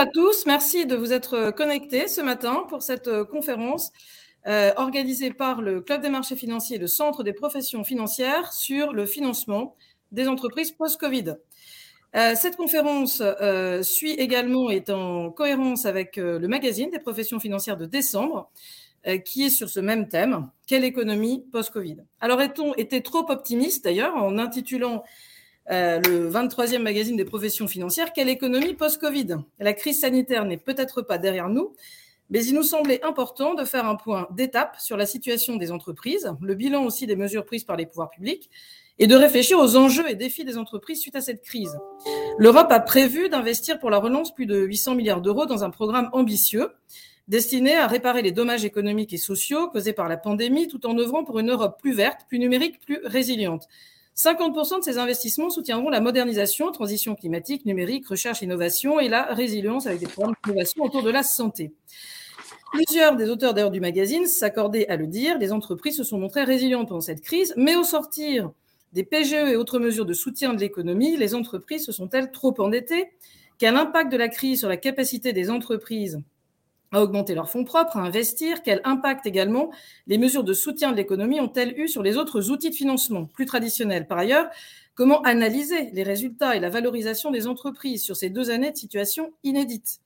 À tous, merci de vous être connectés ce matin pour cette conférence euh, organisée par le Club des marchés financiers et le Centre des professions financières sur le financement des entreprises post-Covid. Euh, cette conférence euh, suit également, est en cohérence avec le magazine des professions financières de décembre, qui est sur ce même thème, quelle économie post-Covid? Alors, est-on été trop optimiste d'ailleurs en intitulant euh, le 23e magazine des professions financières, Quelle économie post-Covid? La crise sanitaire n'est peut-être pas derrière nous, mais il nous semblait important de faire un point d'étape sur la situation des entreprises, le bilan aussi des mesures prises par les pouvoirs publics, et de réfléchir aux enjeux et défis des entreprises suite à cette crise. L'Europe a prévu d'investir pour la relance plus de 800 milliards d'euros dans un programme ambitieux destiné à réparer les dommages économiques et sociaux causés par la pandémie tout en œuvrant pour une Europe plus verte, plus numérique, plus résiliente. 50% de ces investissements soutiendront la modernisation, transition climatique, numérique, recherche, innovation et la résilience avec des programmes d'innovation autour de la santé. Plusieurs des auteurs d'ailleurs du magazine s'accordaient à le dire, les entreprises se sont montrées résilientes pendant cette crise, mais au sortir des PGE et autres mesures de soutien de l'économie, les entreprises se sont-elles trop endettées? Quel impact de la crise sur la capacité des entreprises à augmenter leurs fonds propres, à investir Quel impact également les mesures de soutien de l'économie ont-elles eu sur les autres outils de financement plus traditionnels? Par ailleurs, comment analyser les résultats et la valorisation des entreprises sur ces deux années de situation inédite?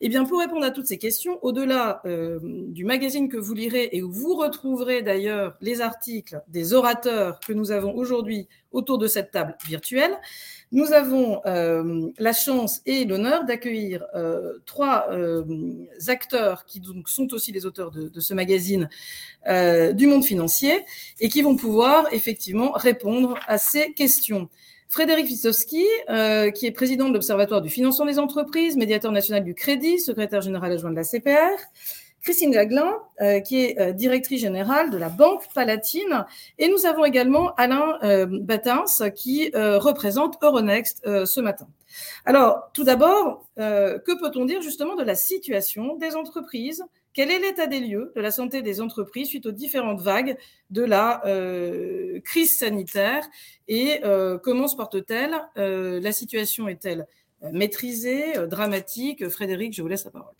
Eh bien, pour répondre à toutes ces questions, au-delà euh, du magazine que vous lirez et où vous retrouverez d'ailleurs les articles des orateurs que nous avons aujourd'hui autour de cette table virtuelle, nous avons euh, la chance et l'honneur d'accueillir euh, trois acteurs qui donc sont aussi les auteurs de ce magazine du monde financier et qui vont pouvoir effectivement répondre à ces questions. Frédéric Wissowski, qui est président de l'Observatoire du financement des entreprises, médiateur national du crédit, secrétaire général adjoint de la CPR, Christine Gaglin, euh, qui est euh, directrice générale de la Banque Palatine. Et nous avons également Alain euh, Batins, qui représente Euronext ce matin. Alors, tout d'abord, que peut-on dire justement de la situation des entreprises Quel est l'état des lieux de la santé des entreprises suite aux différentes vagues de la crise sanitaire Et comment se porte-t-elle La situation est-elle maîtrisée, dramatique? Frédéric, je vous laisse la parole.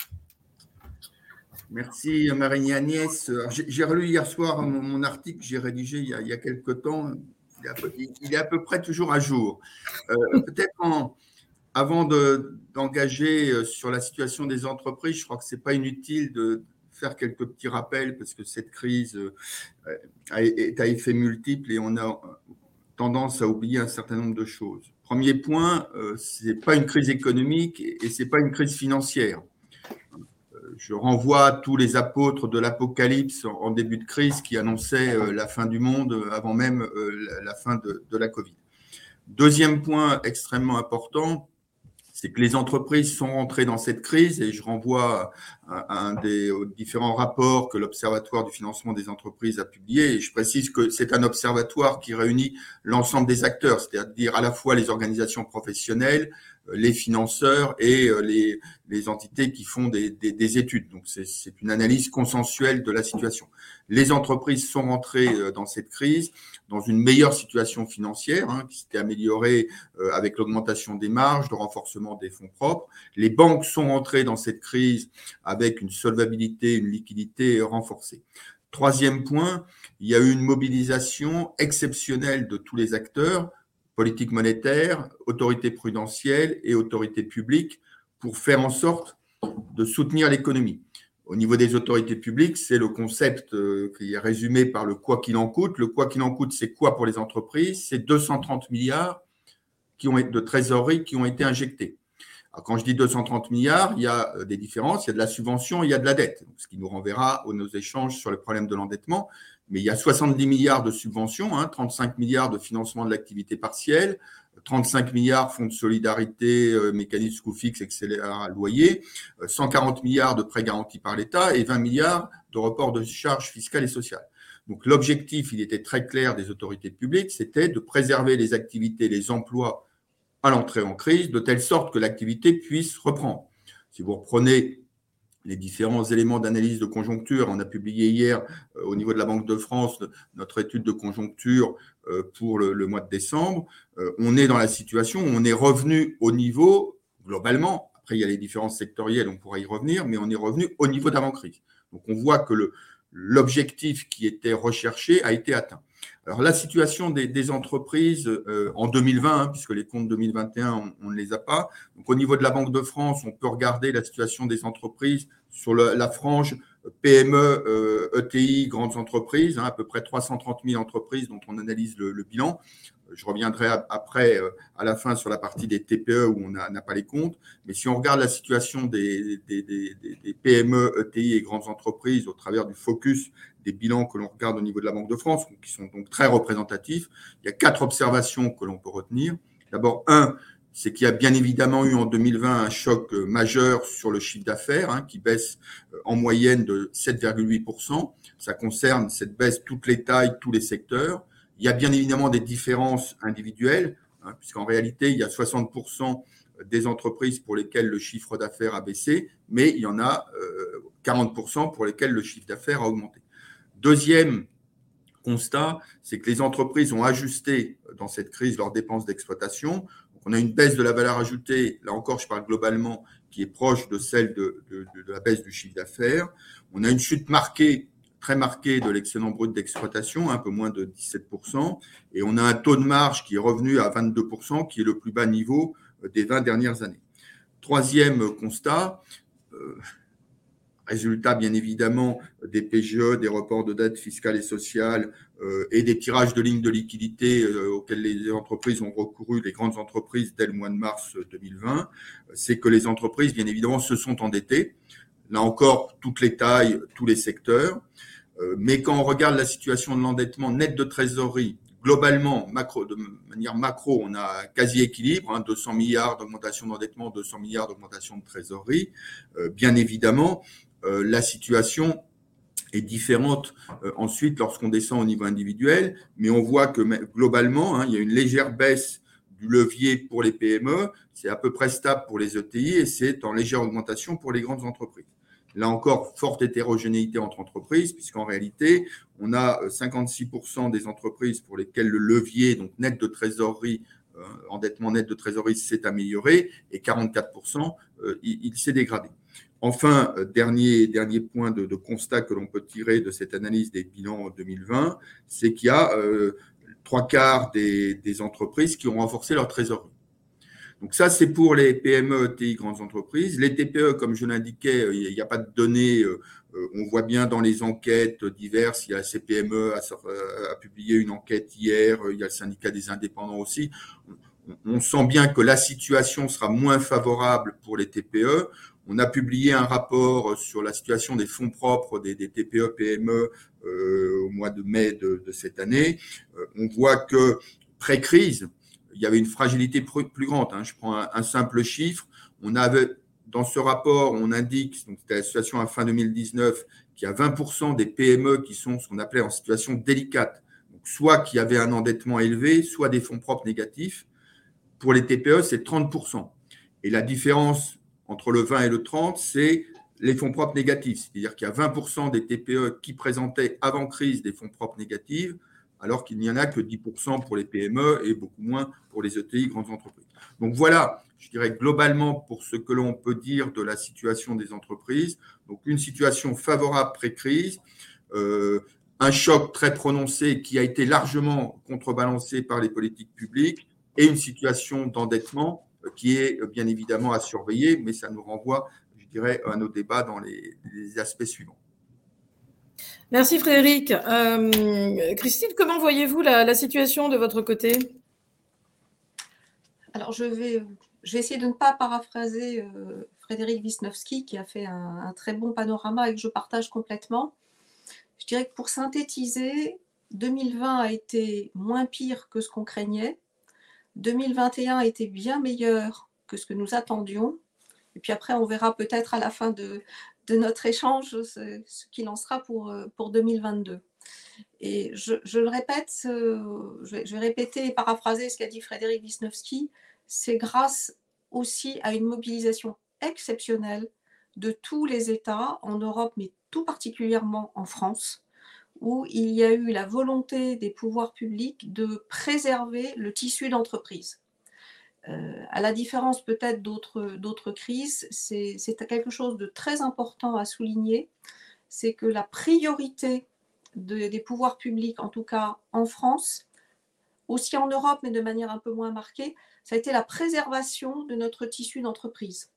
Merci Marie Agnès. J'ai relu hier soir mon, article que j'ai rédigé il y, a, il quelque temps. Il est, à peu, près toujours à jour. Euh, peut-être avant d'engager euh, sur la situation des entreprises, je crois que ce n'est pas inutile de faire quelques petits rappels parce que cette crise euh, est à effet multiple et on a tendance à oublier un certain nombre de choses. Premier point, ce n'est pas une crise économique et ce n'est pas une crise financière je renvoie à tous les apôtres de l'Apocalypse en début de crise qui annonçaient euh, la fin du monde euh, avant même euh, la fin de, la Covid. Deuxième point extrêmement important, c'est que les entreprises sont rentrées dans cette crise et je renvoie à un des différents rapports que l'Observatoire du financement des entreprises a publié. Je précise que c'est un observatoire qui réunit l'ensemble des acteurs, c'est-à-dire à la fois les organisations professionnelles, les financeurs et euh, les, les entités qui font des, des, des études. Donc c'est une analyse consensuelle de la situation. Les entreprises sont rentrées euh, dans cette crise dans une meilleure situation financière hein, qui s'était améliorée euh, avec l'augmentation des marges, le renforcement des fonds propres. Les banques sont rentrées dans cette crise avec une solvabilité, une liquidité renforcée. Troisième point, il y a eu une mobilisation exceptionnelle de tous les acteurs politique monétaire, autorité prudentielle et autorité publique pour faire en sorte de soutenir l'économie. Au niveau des autorités publiques, c'est le concept euh, qui est résumé par le quoi qu'il en coûte. Le quoi qu'il en coûte, c'est quoi pour les entreprises? C'est 230 milliards qui ont, de trésorerie qui ont été injectés. quand je dis 230 milliards, il y a euh, des différences, il y a de la subvention, il y a de la dette, ce qui nous renverra aux nos échanges sur le problème de l'endettement mais il y a 70 milliards de subventions, 35 hein, milliards de financement de l'activité partielle, 35 milliards fonds de solidarité, euh, mécanisme coût fixe, etc., loyer, 140 milliards de prêts garantis par l'État et 20 milliards de reports de charges fiscales et sociales. Donc l'objectif, il était très clair des autorités publiques, c'était de préserver les activités, les emplois à l'entrée en crise, de telle sorte que l'activité puisse reprendre. Si vous reprenez les différents éléments d'analyse de conjoncture. On a publié hier euh, au niveau de la Banque de France notre étude de conjoncture euh, pour le, mois de décembre. Euh, on est dans la situation on est revenu au niveau, globalement, Après, il y a les différences sectorielles, on pourra y revenir, mais on est revenu au niveau d'avant-crise. Donc, on voit que l'objectif qui était recherché a été atteint. Alors, la situation des, entreprises euh, en 2020, hein, puisque les comptes 2021, on, ne les a pas. Donc, au niveau de la Banque de France, on peut regarder la situation des entreprises sur la frange PME, ETI, euh, e grandes entreprises, hein, à peu près 330 000 entreprises dont on analyse le, bilan. Je reviendrai après, euh, à la fin, sur la partie des TPE où on n'a pas les comptes. Mais si on regarde la situation des, PME, ETI et grandes entreprises au travers du focus des bilans que l'on regarde au niveau de la Banque de France, qui sont donc très représentatifs, il y a quatre observations que l'on peut retenir. D'abord, un, c'est qu'il y a bien évidemment eu en 2020 un choc euh, majeur sur le chiffre d'affaires hein, qui baisse euh, en moyenne de 7,8%. Ça concerne cette baisse toutes les tailles, tous les secteurs. Il y a bien évidemment des différences individuelles, hein, puisqu'en réalité, il y a 60% des entreprises pour lesquelles le chiffre d'affaires a baissé, mais il y en a 40% euh, pour lesquelles le chiffre d'affaires a augmenté. Deuxième constat, c'est que les entreprises ont ajusté dans cette crise leurs dépenses d'exploitation. On a une baisse de la valeur ajoutée, là encore je parle globalement, qui est proche de celle de, la baisse du chiffre d'affaires. On a une chute marquée, très marquée de l'excédent brut d'exploitation, un peu moins de 17%, et on a un taux de marge qui est revenu à 22%, qui est le plus bas niveau euh, des 20 dernières années. Troisième constat, euh, Résultat, bien évidemment, des PGE, des reports de dettes fiscales et sociales euh, et des tirages de lignes de liquidité euh, auxquels les entreprises ont recouru, les grandes entreprises, dès le mois de mars 2020, c'est que les entreprises, bien évidemment, se sont endettées. Là encore, toutes les tailles, tous les secteurs. Euh, mais quand on regarde la situation de l'endettement net de trésorerie, globalement, macro, de manière macro, on a quasi équilibre, 200 hein, milliards d'augmentation d'endettement, 200 milliards d'augmentation de trésorerie. bien évidemment, euh, la situation est différente euh, ensuite lorsqu'on descend au niveau individuel, mais on voit que globalement, hein, il y a une légère baisse du levier pour les PME, c'est à peu près stable pour les ETI et c'est en légère augmentation pour les grandes entreprises. Là encore, forte hétérogénéité entre entreprises, puisqu'en réalité, on a 56% euh, des entreprises pour lesquelles le levier, donc net de trésorerie, endettement net de trésorerie, s'est amélioré, et 44%, il s'est dégradé. Enfin, euh, dernier, point de, constat que l'on peut tirer de cette analyse des bilans 2020, c'est qu'il y a euh, trois quarts des, entreprises qui ont renforcé leur trésorerie. Donc ça, c'est pour les PME, TI, grandes entreprises. Les TPE, comme je l'indiquais, euh, il n'y a pas de données. On voit bien dans les enquêtes diverses, il y a CPME a, a publié une enquête hier, il y a le syndicat des indépendants aussi. On sent bien que la situation sera moins favorable pour les TPE. On a publié un rapport sur la situation des fonds propres des, TPE-PME euh, au mois de mai de, cette année. Euh, on voit que pré-crise, il y avait une fragilité plus, grande. Hein. Je prends un, simple chiffre. On avait, dans ce rapport, on indique, c'était la situation à fin 2019, qu'il y a 20% des PME qui sont ce qu'on appelait en situation délicate. Donc, soit qui avaient un endettement élevé, soit des fonds propres négatifs. Pour les TPE, c'est 30%. Et la différence entre le 20 et le 30, c'est les fonds propres négatifs. C'est-à-dire qu'il y a 20% des TPE qui présentaient avant crise des fonds propres négatifs, alors qu'il n'y en a que 10% pour les PME et beaucoup moins pour les ETI, grandes entreprises. Donc voilà, je dirais globalement pour ce que l'on peut dire de la situation des entreprises. Donc une situation favorable pré-crise, euh, un choc très prononcé qui a été largement contrebalancé par les politiques publiques et une situation d'endettement qui est euh, bien évidemment à surveiller, mais ça nous renvoie, je dirais, à nos débats dans les, aspects suivants. Merci Frédéric. Euh, Christine, comment voyez-vous la, situation de votre côté? Alors, je vais, je vais essayer de ne pas paraphraser euh, Frédéric Wisnowski, qui a fait un, un, très bon panorama et que je partage complètement. Je dirais que pour synthétiser, 2020 a été moins pire que ce qu'on craignait. 2021 était bien meilleur que ce que nous attendions. Et puis après, on verra peut-être à la fin de, notre échange ce, qu'il en sera pour, euh, pour 2022. Et je, le répète, je vais, répéter et paraphraser ce qu'a dit Frédéric Wisnowski, c'est grâce aussi à une mobilisation exceptionnelle de tous les États en Europe, mais tout particulièrement en France, où il y a eu la volonté des pouvoirs publics de préserver le tissu d'entreprise. à la différence peut-être d'autres crises, c'est quelque chose de très important à souligner, c'est que la priorité des pouvoirs publics, en tout cas en France, aussi en Europe, mais de manière un peu moins marquée, ça a été la préservation de notre tissu d'entreprise.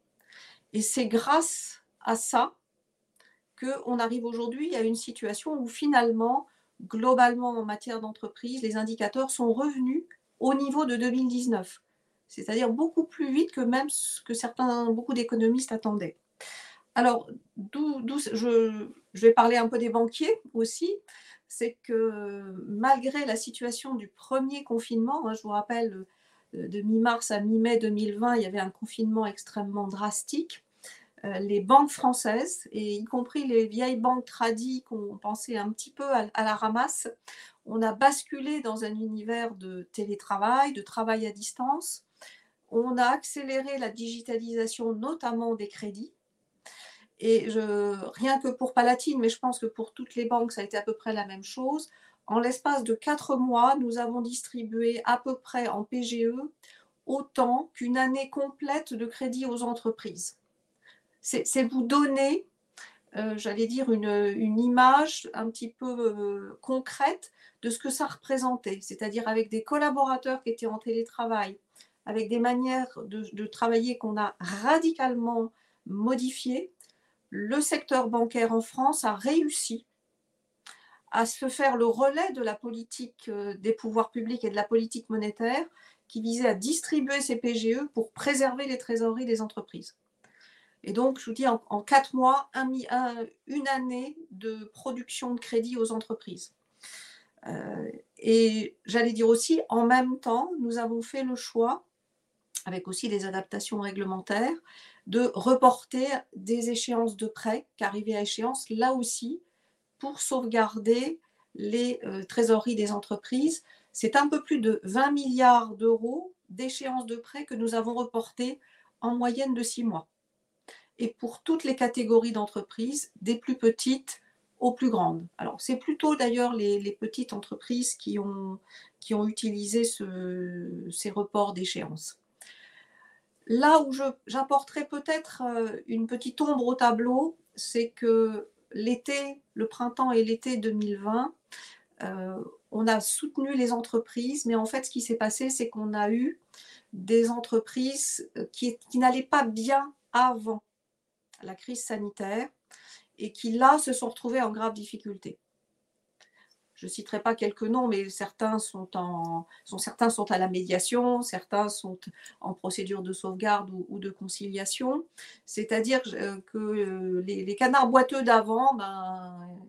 Et c'est grâce à ça qu'on arrive aujourd'hui à une situation où finalement, globalement en matière d'entreprise, les indicateurs sont revenus au niveau de 2019, c'est-à-dire beaucoup plus vite que même ce que certains, beaucoup d'économistes attendaient. Alors, d'où, je, vais parler un peu des banquiers aussi, c'est que malgré la situation du premier confinement, hein, je vous rappelle, de mi-mars à mi-mai 2020, il y avait un confinement extrêmement drastique. Euh, les banques françaises, et y compris les vieilles banques tradies qu'on pensait un petit peu à, la ramasse, on a basculé dans un univers de télétravail, de travail à distance. On a accéléré la digitalisation, notamment des crédits. Et rien que pour Palatine, mais je pense que pour toutes les banques, ça a été à peu près la même chose. En l'espace de quatre mois, nous avons distribué à peu près en PGE autant qu'une année complète de crédit aux entreprises c'est vous donner, euh, j'allais dire, une, image un petit peu euh, concrète de ce que ça représentait, c'est-à-dire avec des collaborateurs qui étaient en télétravail, avec des manières de, travailler qu'on a radicalement modifiées, le secteur bancaire en France a réussi à se faire le relais de la politique euh, des pouvoirs publics et de la politique monétaire qui visait à distribuer ces PGE pour préserver les trésoreries des entreprises. Et donc, je vous dis, en, quatre mois, une année de production de crédit aux entreprises. Euh, et j'allais dire aussi, en même temps, nous avons fait le choix, avec aussi des adaptations réglementaires, de reporter des échéances de prêts qui arrivaient à échéance, là aussi, pour sauvegarder les euh, trésoreries des entreprises. C'est un peu plus de 20 milliards d'euros d'échéances de prêts que nous avons reportés en moyenne de six mois et pour toutes les catégories d'entreprises, des plus petites aux plus grandes. Alors, c'est plutôt d'ailleurs les, petites entreprises qui ont, qui ont utilisé ces reports d'échéance. Là où j'apporterai peut-être euh, une petite ombre au tableau, c'est que l'été, le printemps et l'été 2020, euh, on a soutenu les entreprises, mais en fait, ce qui s'est passé, c'est qu'on a eu des entreprises qui, qui n'allaient pas bien avant la crise sanitaire, et qui là se sont retrouvés en grave difficulté. Je ne citerai pas quelques noms, mais certains sont, à la médiation, certains sont en procédure de sauvegarde ou, de conciliation. C'est-à-dire euh, que euh, les, canards boiteux d'avant, ben,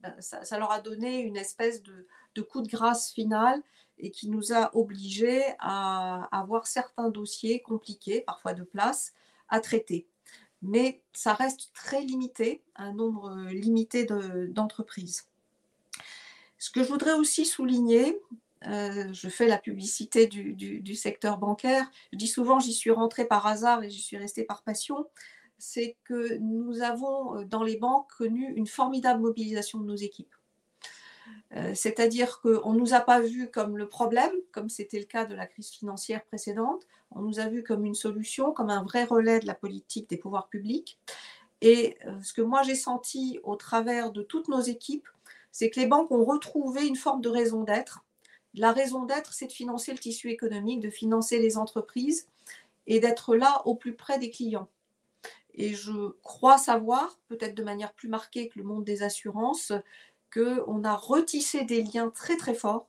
ben, ça, leur a donné une espèce de coup de grâce final et qui nous a obligés à avoir certains dossiers compliqués, parfois de place, à traiter mais ça reste très limité, un nombre euh, limité d'entreprises. Ce que je voudrais aussi souligner, euh, je fais la publicité du, secteur bancaire, je dis souvent j'y suis rentrée par hasard et j'y suis restée par passion, c'est que nous avons euh, dans les banques connu une formidable mobilisation de nos équipes. C'est-à-dire qu'on ne nous a pas vus comme le problème, comme c'était le cas de la crise financière précédente, on nous a vus comme une solution, comme un vrai relais de la politique des pouvoirs publics. Et euh, ce que moi j'ai senti au travers de toutes nos équipes, c'est que les banques ont retrouvé une forme de raison d'être. La raison d'être, c'est de financer le tissu économique, de financer les entreprises et d'être là au plus près des clients. Et je crois savoir, peut-être de manière plus marquée que le monde des assurances, qu'on a retissé des liens très très forts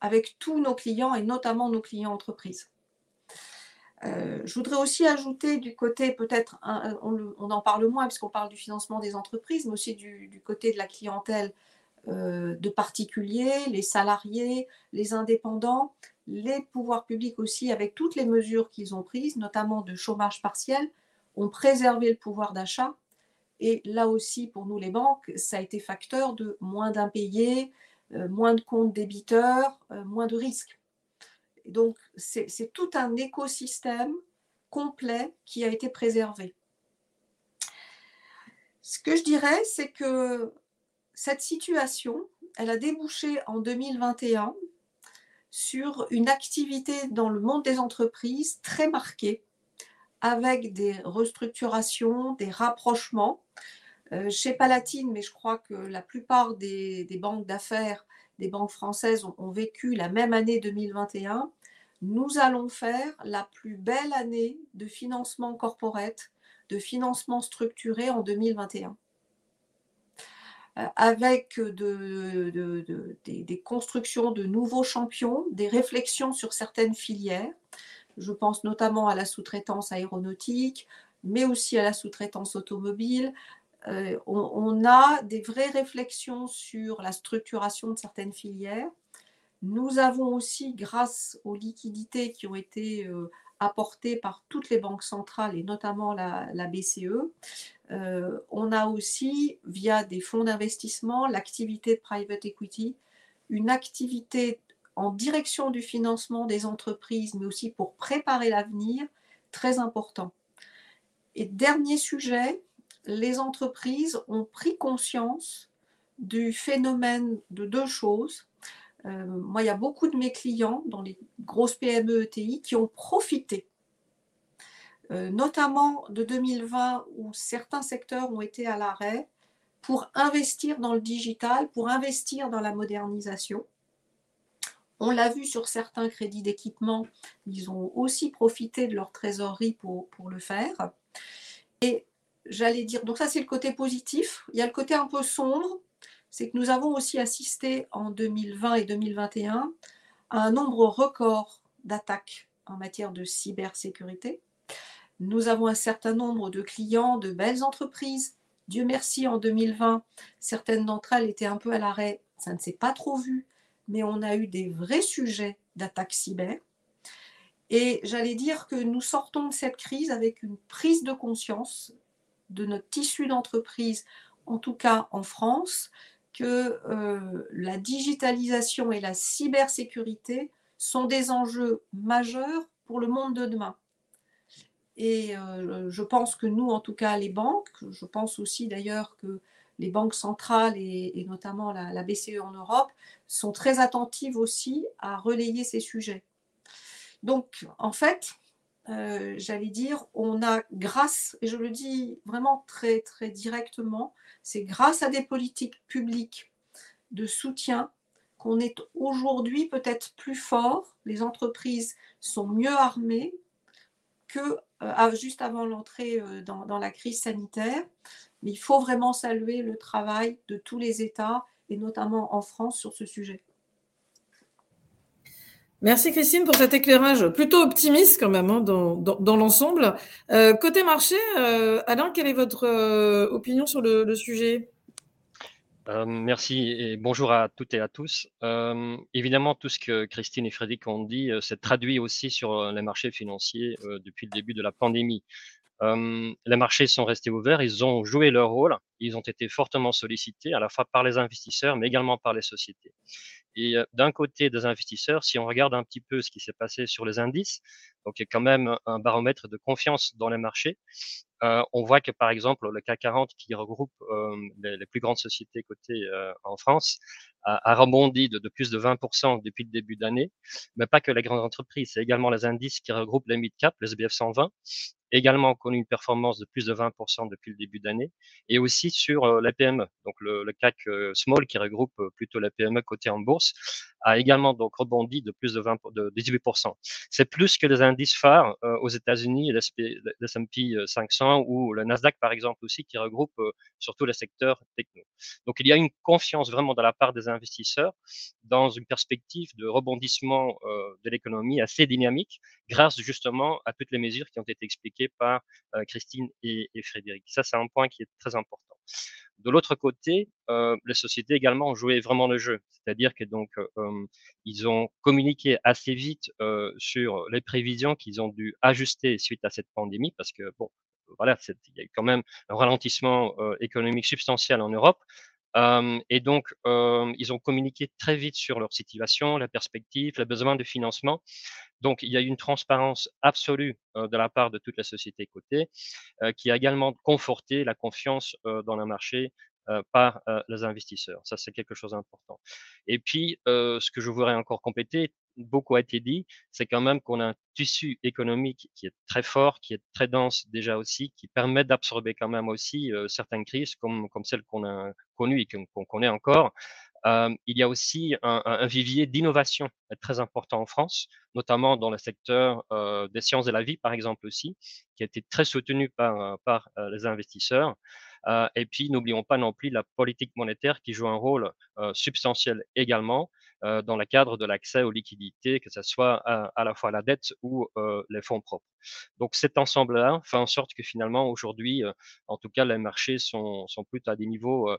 avec tous nos clients et notamment nos clients entreprises. Euh, je voudrais aussi ajouter du côté, peut-être, on, en parle moins puisqu'on parle du financement des entreprises, mais aussi du, côté de la clientèle euh, de particuliers, les salariés, les indépendants, les pouvoirs publics aussi, avec toutes les mesures qu'ils ont prises, notamment de chômage partiel, ont préservé le pouvoir d'achat. Et là aussi, pour nous les banques, ça a été facteur de moins d'impayés, euh, moins de comptes débiteurs, moins de risques donc, c'est tout un écosystème complet qui a été préservé. Ce que je dirais, c'est que cette situation, elle a débouché en 2021 sur une activité dans le monde des entreprises très marquée, avec des restructurations, des rapprochements. Euh, chez Palatine, mais je crois que la plupart des, banques d'affaires, des banques françaises ont, vécu la même année 2021, nous allons faire la plus belle année de financement corporate, de financement structuré en 2021 euh, avec des, constructions de nouveaux champions, des réflexions sur certaines filières. Je pense notamment à la sous-traitance aéronautique, mais aussi à la sous-traitance automobile. Euh, on, a des vraies réflexions sur la structuration de certaines filières. Nous avons aussi, grâce aux liquidités qui ont été euh, apportées par toutes les banques centrales et notamment la, BCE, euh, on a aussi, via des fonds d'investissement, l'activité de private equity, une activité en direction du financement des entreprises, mais aussi pour préparer l'avenir, très important. Et dernier sujet, les entreprises ont pris conscience du phénomène de deux choses. Euh, moi, il y a beaucoup de mes clients dans les grosses PME ETI qui ont profité, euh, notamment de 2020 où certains secteurs ont été à l'arrêt, pour investir dans le digital, pour investir dans la modernisation. On l'a vu sur certains crédits d'équipement, ils ont aussi profité de leur trésorerie pour, le faire. Et j'allais dire, donc ça c'est le côté positif. Il y a le côté un peu sombre, c'est que nous avons aussi assisté en 2020 et 2021 à un nombre record d'attaques en matière de cybersécurité. Nous avons un certain nombre de clients, de belles entreprises. Dieu merci, en 2020, certaines d'entre elles étaient un peu à l'arrêt. Ça ne s'est pas trop vu, mais on a eu des vrais sujets d'attaques cyber. Et j'allais dire que nous sortons de cette crise avec une prise de conscience de notre tissu d'entreprise, en tout cas en France, que euh, la digitalisation et la cybersécurité sont des enjeux majeurs pour le monde de demain. Et euh, je pense que nous, en tout cas les banques, je pense aussi d'ailleurs que les banques centrales et, notamment la, BCE en Europe sont très attentives aussi à relayer ces sujets. Donc, en fait, euh, j'allais dire, on a grâce, et je le dis vraiment très très directement, c'est grâce à des politiques publiques de soutien qu'on est aujourd'hui peut-être plus fort, les entreprises sont mieux armées que euh, juste avant l'entrée euh, dans, dans, la crise sanitaire. Mais il faut vraiment saluer le travail de tous les États et notamment en France sur ce sujet. Merci Christine pour cet éclairage plutôt optimiste quand même hein, dans, l'ensemble. Euh, côté marché, euh, Alain, quelle est votre euh, opinion sur le, sujet? Merci et bonjour à toutes et à tous. évidemment, tout ce que Christine et Frédéric ont dit s'est traduit aussi sur les marchés financiers depuis le début de la pandémie. Les marchés sont restés ouverts, ils ont joué leur rôle, ils ont été fortement sollicités à la fois par les investisseurs, mais également par les sociétés. Et d'un côté des investisseurs, si on regarde un petit peu ce qui s'est passé sur les indices, donc il y a quand même un baromètre de confiance dans les marchés. On voit que par exemple le CAC 40 qui regroupe les, plus grandes sociétés cotées en France a, a rebondi de, de, plus de 20% depuis le début d'année, mais pas que les grandes entreprises, c'est également les indices qui regroupent les mid-cap, les SBF 120, également connu une performance de plus de 20% depuis le début d'année, et aussi sur euh, la PME. Donc le, CAC euh, Small, qui regroupe euh, plutôt la PME cotée en bourse, a également donc rebondi de plus de, 20, de 18%. C'est plus que les indices phares aux États-Unis, l'S&P 500 ou le Nasdaq par exemple aussi, qui regroupe surtout les secteurs techno. Donc il y a une confiance vraiment de la part des investisseurs dans une perspective de rebondissement de l'économie assez dynamique, grâce justement à toutes les mesures qui ont été expliquées par Christine et, Frédéric. Ça, c'est un point qui est très important. De l'autre côté, les sociétés également ont joué vraiment le jeu, c'est-à-dire que donc ils ont communiqué assez vite sur les prévisions qu'ils ont dû ajuster suite à cette pandémie, parce que bon, voilà, il y a quand même un ralentissement économique substantiel en Europe. Et donc, ils ont communiqué très vite sur leur situation, la perspective, le besoin de financement. Donc, il y a une transparence absolue euh, de la part de toute la société cotée euh, qui a également conforté la confiance euh, dans le marché par les investisseurs. Ça, c'est quelque chose d'important. Et puis, ce que je voudrais encore compléter, beaucoup a été dit, c'est quand même qu'on a un tissu économique qui est très fort, qui est très dense déjà aussi, qui permet d'absorber quand même aussi certaines crises comme, comme celles qu'on a connues et qu'on connaît encore. Euh, il y a aussi un, vivier d'innovation très important en France, notamment dans le secteur euh, des sciences de la vie, par exemple aussi, qui a été très soutenu par, par les investisseurs. Euh, et puis, n'oublions pas non plus la politique monétaire qui joue un rôle euh, substantiel également euh, dans le cadre de l'accès aux liquidités, que ce soit à, la fois la dette ou les fonds propres. Donc, cet ensemble-là fait en sorte que finalement, aujourd'hui, en tout cas, les marchés sont, sont plutôt à des niveaux,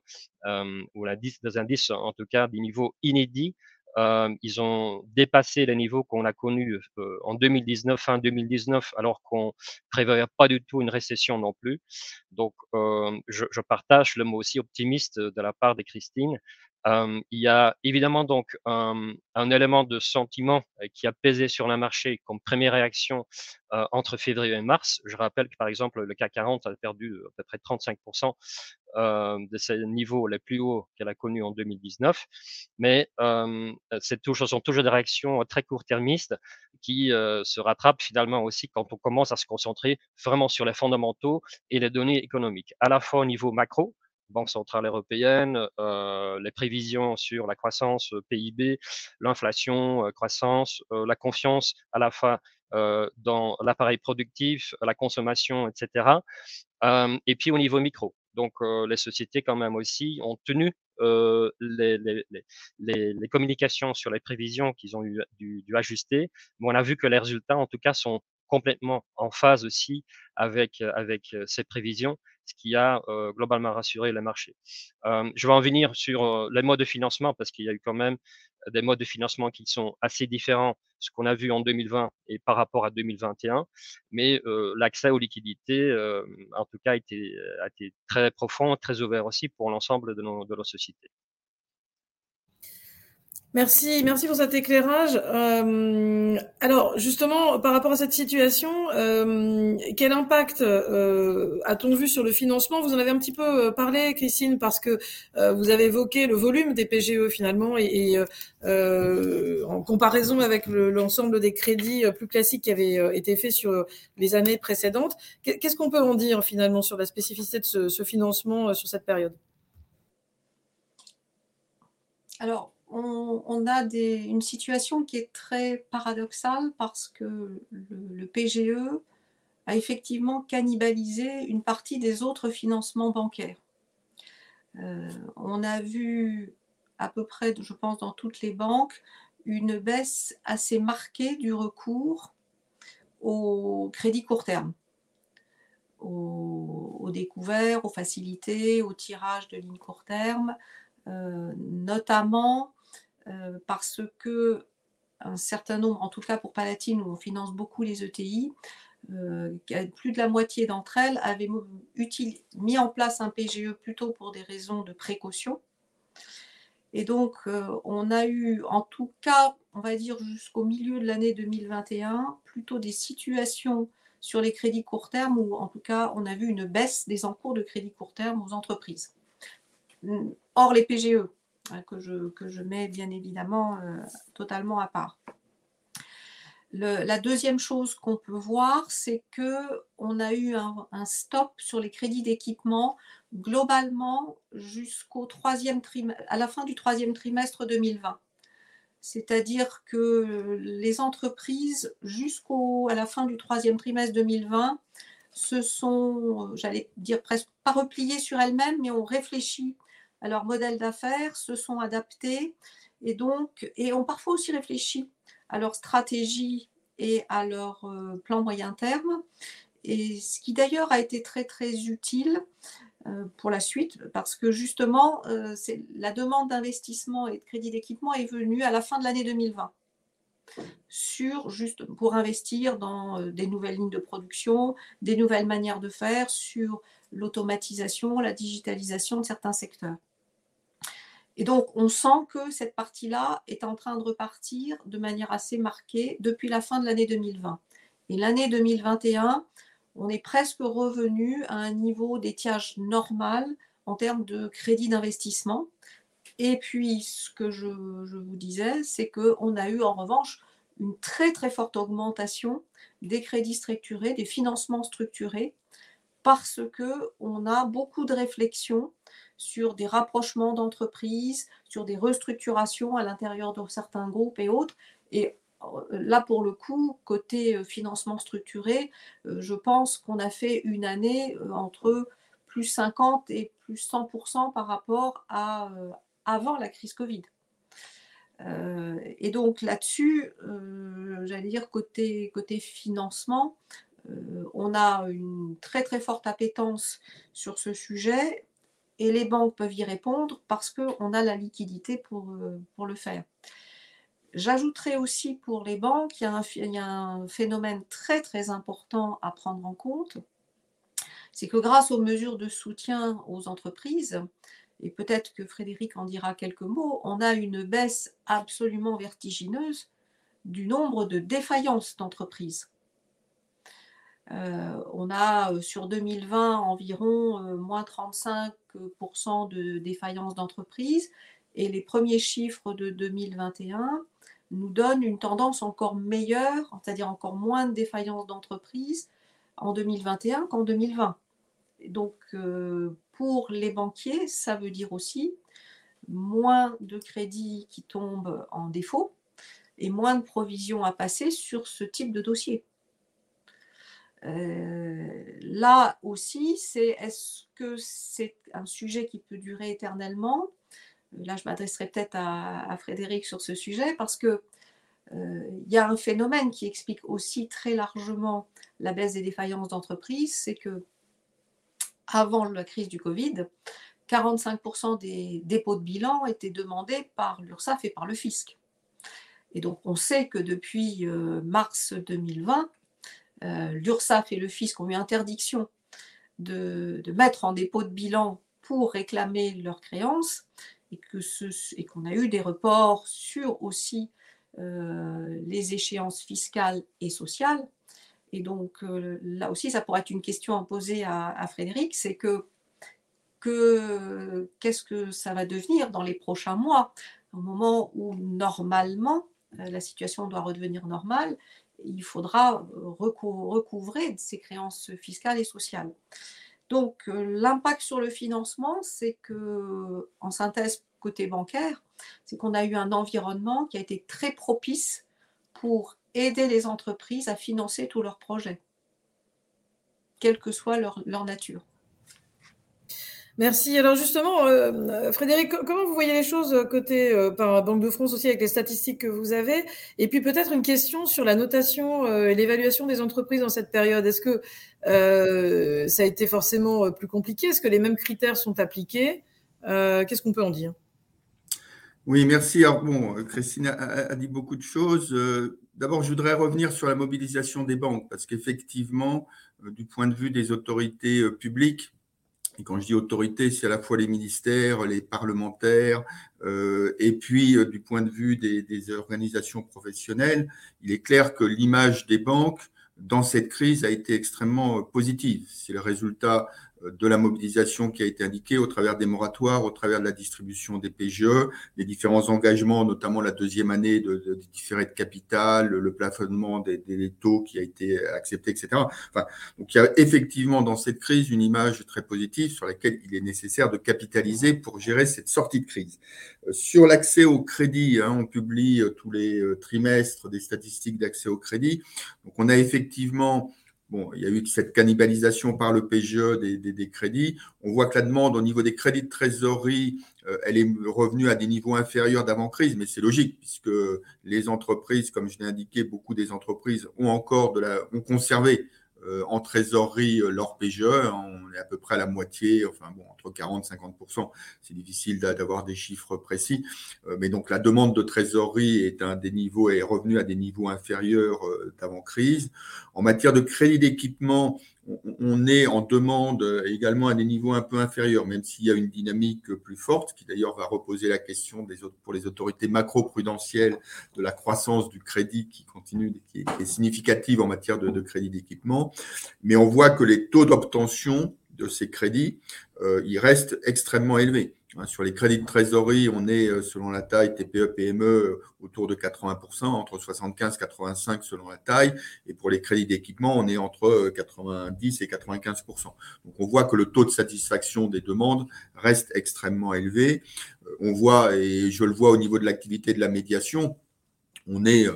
ou des indices, en tout cas, des niveaux inédits euh, ils ont dépassé les niveaux qu'on a connus euh, en 2019, fin 2019, alors qu'on prévoyait pas du tout une récession non plus. Donc, euh, je, partage le mot aussi optimiste de la part de Christine. Il y a évidemment donc un, élément de sentiment qui a pesé sur le marché comme première réaction entre février et mars. Je rappelle que par exemple le CAC 40 a perdu à peu près 35% euh, de ses niveaux les plus hauts qu'elle a connus en 2019. Mais euh, sont toujours des réactions très court-termistes qui se rattrapent finalement aussi quand on commence à se concentrer vraiment sur les fondamentaux et les données économiques, à la fois au niveau macro, Banque centrale européenne, euh, les prévisions sur la croissance PIB, l'inflation, euh, croissance, euh, la confiance à la fois dans l'appareil productif, la consommation, etc. et puis au niveau micro. Donc, euh, les sociétés, quand même aussi, ont tenu euh, les, communications sur les prévisions qu'ils ont dû, dû, ajuster. Mais on a vu que les résultats, en tout cas, sont complètement en phase aussi avec, avec ces prévisions, ce qui a globalement rassuré les marchés. Je vais en venir sur les modes de financement parce qu'il y a eu quand même des modes de financement qui sont assez différents ce qu'on a vu en 2020 et par rapport à 2021. Mais l'accès aux liquidités, en tout cas, a été, très profond, très ouvert aussi pour l'ensemble de nos sociétés. Merci, merci pour cet éclairage. Euh, alors, justement, par rapport à cette situation, euh, quel impact euh, a-t-on vu sur le financement? Vous en avez un petit peu euh, parlé, Christine, parce que euh, vous avez évoqué le volume des PGE finalement, et, euh, en comparaison avec l'ensemble le, des crédits plus classiques qui avaient été faits sur les années précédentes. Qu'est-ce qu'on peut en dire finalement sur la spécificité de ce, ce financement sur cette période? Alors, on, a une situation qui est très paradoxale parce que le, PGE a effectivement cannibalisé une partie des autres financements bancaires. Euh, on a vu à peu près, je pense, dans toutes les banques, une baisse assez marquée du recours au crédit court terme, au, découvert, aux facilités, au tirage de lignes court terme, euh, notamment euh, parce que un certain nombre, en tout cas pour Palatine, où on finance beaucoup les ETI, euh, plus de la moitié d'entre elles avaient mis en place un PGE plutôt pour des raisons de précaution. Et donc, euh, on a eu, en tout cas, on va dire jusqu'au milieu de l'année 2021, plutôt des situations sur les crédits court terme où, en tout cas, on a vu une baisse des encours de crédit court terme aux entreprises. Or, les PGE, Hein, que, je, que je mets bien évidemment euh, totalement à part. La deuxième chose qu'on peut voir, c'est que on a eu un, stop sur les crédits d'équipement globalement jusqu'au troisième à la fin du troisième trimestre 2020. C'est-à-dire que les entreprises, jusqu'à la fin du troisième trimestre 2020, se sont, j'allais dire presque pas repliées sur elles-mêmes, mais ont réfléchi à leur modèle d'affaires, se sont adaptés et donc et ont parfois aussi réfléchi à leur stratégie et à leur euh, plan moyen terme. Et ce qui d'ailleurs a été très très utile euh, pour la suite parce que justement euh, la demande d'investissement et de crédit d'équipement est venue à la fin de l'année 2020 sur juste pour investir dans des nouvelles lignes de production, des nouvelles manières de faire, sur l'automatisation, la digitalisation de certains secteurs. Et donc, on sent que cette partie-là est en train de repartir de manière assez marquée depuis la fin de l'année 2020. Et l'année 2021, on est presque revenu à un niveau d'étiage normal en termes de crédit d'investissement. Et puis, ce que je, vous disais, c'est qu'on a eu en revanche une très très forte augmentation des crédits structurés, des financements structurés, parce qu'on a beaucoup de réflexions sur des rapprochements d'entreprises, sur des restructurations à l'intérieur de certains groupes et autres. Et euh, là, pour le coup, côté euh, financement structuré, euh, je pense qu'on a fait une année entre plus 50 et plus 100% par rapport à avant la crise Covid. et donc là-dessus, j'allais dire côté financement, on a une très très forte appétence sur ce sujet et les banques peuvent y répondre parce qu'on a la liquidité pour, pour le faire. J'ajouterai aussi pour les banques, il y, a un, phénomène très très important à prendre en compte, c'est que grâce aux mesures de soutien aux entreprises, et peut-être que Frédéric en dira quelques mots, on a une baisse absolument vertigineuse du nombre de défaillances d'entreprises. Euh, on a euh, sur 2020 environ euh, moins 35% de défaillances d'entreprises et les premiers chiffres de 2021 nous donne une tendance encore meilleure, c'est-à-dire encore moins de défaillances d'entreprises en 2021 qu'en 2020. Donc, pour les banquiers, ça veut dire aussi moins de crédits qui tombent en défaut et moins de provisions à passer sur ce type de dossier. Euh, là aussi, c'est est-ce que c'est un sujet qui peut durer éternellement? Là je m'adresserai peut-être à, Frédéric sur ce sujet, parce que euh, il y a un phénomène qui explique aussi très largement la baisse des défaillances d'entreprises, c'est que avant la crise du Covid, 45% des dépôts de bilan étaient demandés par l'URSSAF et par le fisc. Et donc on sait que depuis euh, mars 2020, euh, et le fisc ont eu interdiction de, de, mettre en dépôt de bilan pour réclamer leurs créances et qu'on a eu des reports sur aussi euh, les échéances fiscales et sociales. Et donc euh, là aussi, ça pourrait être une question à poser à, Frédéric, c'est que qu'est-ce que ça va devenir dans les prochains mois, au moment où normalement euh, la situation doit redevenir normale, il faudra recouvrer ces créances fiscales et sociales. Donc, euh, l'impact sur le financement, c'est que, en synthèse côté bancaire, c'est qu'on a eu un environnement qui a été très propice pour aider les entreprises à financer tous leurs projets, quelle que soit leur nature. Merci. Alors justement, euh, Frédéric, comment vous voyez les choses euh, côté euh, par Banque de France aussi avec les statistiques que vous avez? Et puis peut-être une question sur la notation et l'évaluation des entreprises dans cette période. Est-ce que ça a été forcément plus compliqué? Est-ce que les mêmes critères sont appliqués? Qu'est-ce qu'on peut en dire? Oui, merci. Alors bon, Christine a, dit beaucoup de choses. D'abord, je voudrais revenir sur la mobilisation des banques parce qu'effectivement, du point de vue des autorités publiques, quand je dis autorité, c'est à la fois les ministères, les parlementaires, euh, et puis euh, du point de vue des, des, organisations professionnelles, il est clair que l'image des banques dans cette crise a été extrêmement euh, positive. C'est le résultat de la mobilisation qui a été indiquée au travers des moratoires, au travers de la distribution des PGE, les différents engagements, notamment la deuxième année de, de, différés de capital, le plafonnement des, des, taux qui a été accepté, etc. Enfin, donc il y a effectivement dans cette crise une image très positive sur laquelle il est nécessaire de capitaliser pour gérer cette sortie de crise. Euh, sur l'accès au crédit, hein, on publie euh, tous les euh, trimestres des statistiques d'accès au crédit. Donc on a effectivement Bon, il y a eu cette cannibalisation par le PGE des, crédits. On voit que la demande au niveau des crédits de trésorerie, euh, elle est revenue à des niveaux inférieurs d'avant-crise, mais c'est logique puisque les entreprises, comme je l'ai indiqué, beaucoup des entreprises ont encore de la, ont conservé en trésorerie euh, leur. On est à peu près à la moitié, enfin bon, entre 40 et 50% C'est difficile d'avoir des chiffres précis. Euh, mais donc la demande de trésorerie est un des niveaux, est revenue à des niveaux inférieurs d'avant-crise. En matière de crédit d'équipement, on est en demande également à des niveaux un peu inférieurs, même s'il y a une dynamique plus forte, qui d'ailleurs va reposer la question des autres, pour les autorités macro-prudentielles de la croissance du crédit qui continue, qui est, significative en matière de, crédit d'équipement. Mais on voit que les taux d'obtention de ces crédits, euh, ils restent extrêmement élevés. Sur les crédits de trésorerie, on est, euh, selon la taille TPE, PME, autour de 80%, entre 75 et 85 selon la taille. Et pour les crédits d'équipement, on est entre 90 et 95%. Donc on voit que le taux de satisfaction des demandes reste extrêmement élevé. On voit, et je le vois au niveau de l'activité de la médiation, on est